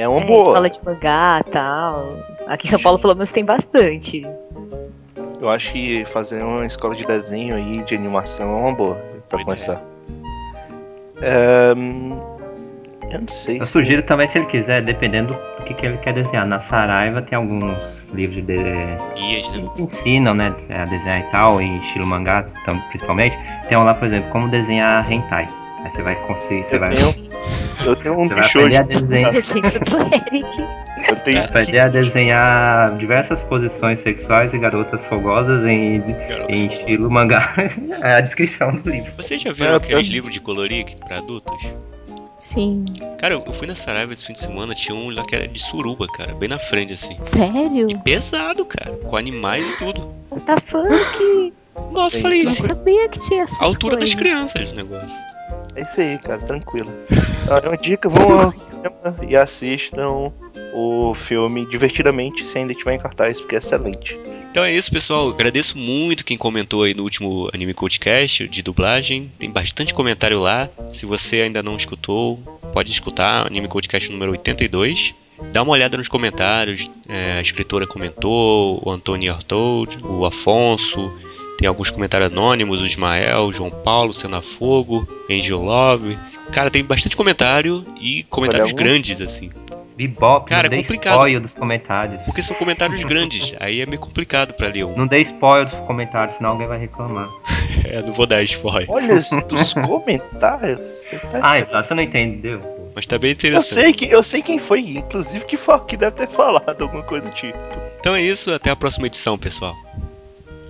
É uma É, boa. escola de mangá e tal. Aqui em São Paulo, pelo menos, tem bastante. Eu acho que fazer uma escola de desenho aí, de animação, é uma boa pra começar. É, hum, Eu não sei. Eu se- sugiro também, se ele quiser, dependendo do que, que ele quer desenhar. Na Saraiva tem alguns livros de, Guias, né? que ensinam, né, a desenhar e tal, em estilo mangá, então, principalmente. Tem um lá, por exemplo, como desenhar hentai. Aí você vai conseguir, você Eu vai, tenho, eu tenho um você vai bicho aprender a hoje. Eu tenho. aprender a desenhar diversas posições sexuais e garotas fogosas em, Garoto. em estilo mangá. É a descrição do livro. Vocês já viram É, aqueles eu- livros de colorir pra adultos? Sim. Cara, eu fui na Saraiva esse fim de semana, tinha um lá que era de suruba, cara, bem na frente, assim. Sério? Pesado, cara, com animais e tudo. What the fuck? Nossa, eu falei isso. sabia que tinha essas A altura das coisas. crianças o negócio. É isso aí, cara, tranquilo. É uma dica, vão e assistam o filme divertidamente se ainda estiver em cartaz, porque é excelente. Então é isso, pessoal. Agradeço muito quem comentou aí no último Anime Codecast de dublagem. Tem bastante comentário lá. Se você ainda não escutou, pode escutar Anime Codecast número 82. Dá uma olhada nos comentários. É, a escritora comentou, o Antônio Artold, o Afonso. Tem alguns comentários anônimos, o Ismael, o João Paulo, Senafogo, Angel Love. Cara, tem bastante comentário e comentários Olha, grandes, assim. Bebop, Cara, não dê é complicado. spoiler dos comentários. Porque são comentários grandes. Aí é meio complicado pra ler um. Não dê spoiler dos comentários, senão alguém vai reclamar. É, não vou dar spoiler. Olha os- dos comentários. você tá- Ah, então você não entendeu. Mas tá bem eu interessante. sei que eu sei quem foi, inclusive que foi que deve ter falado alguma coisa do tipo. Então é isso, até a próxima edição, pessoal.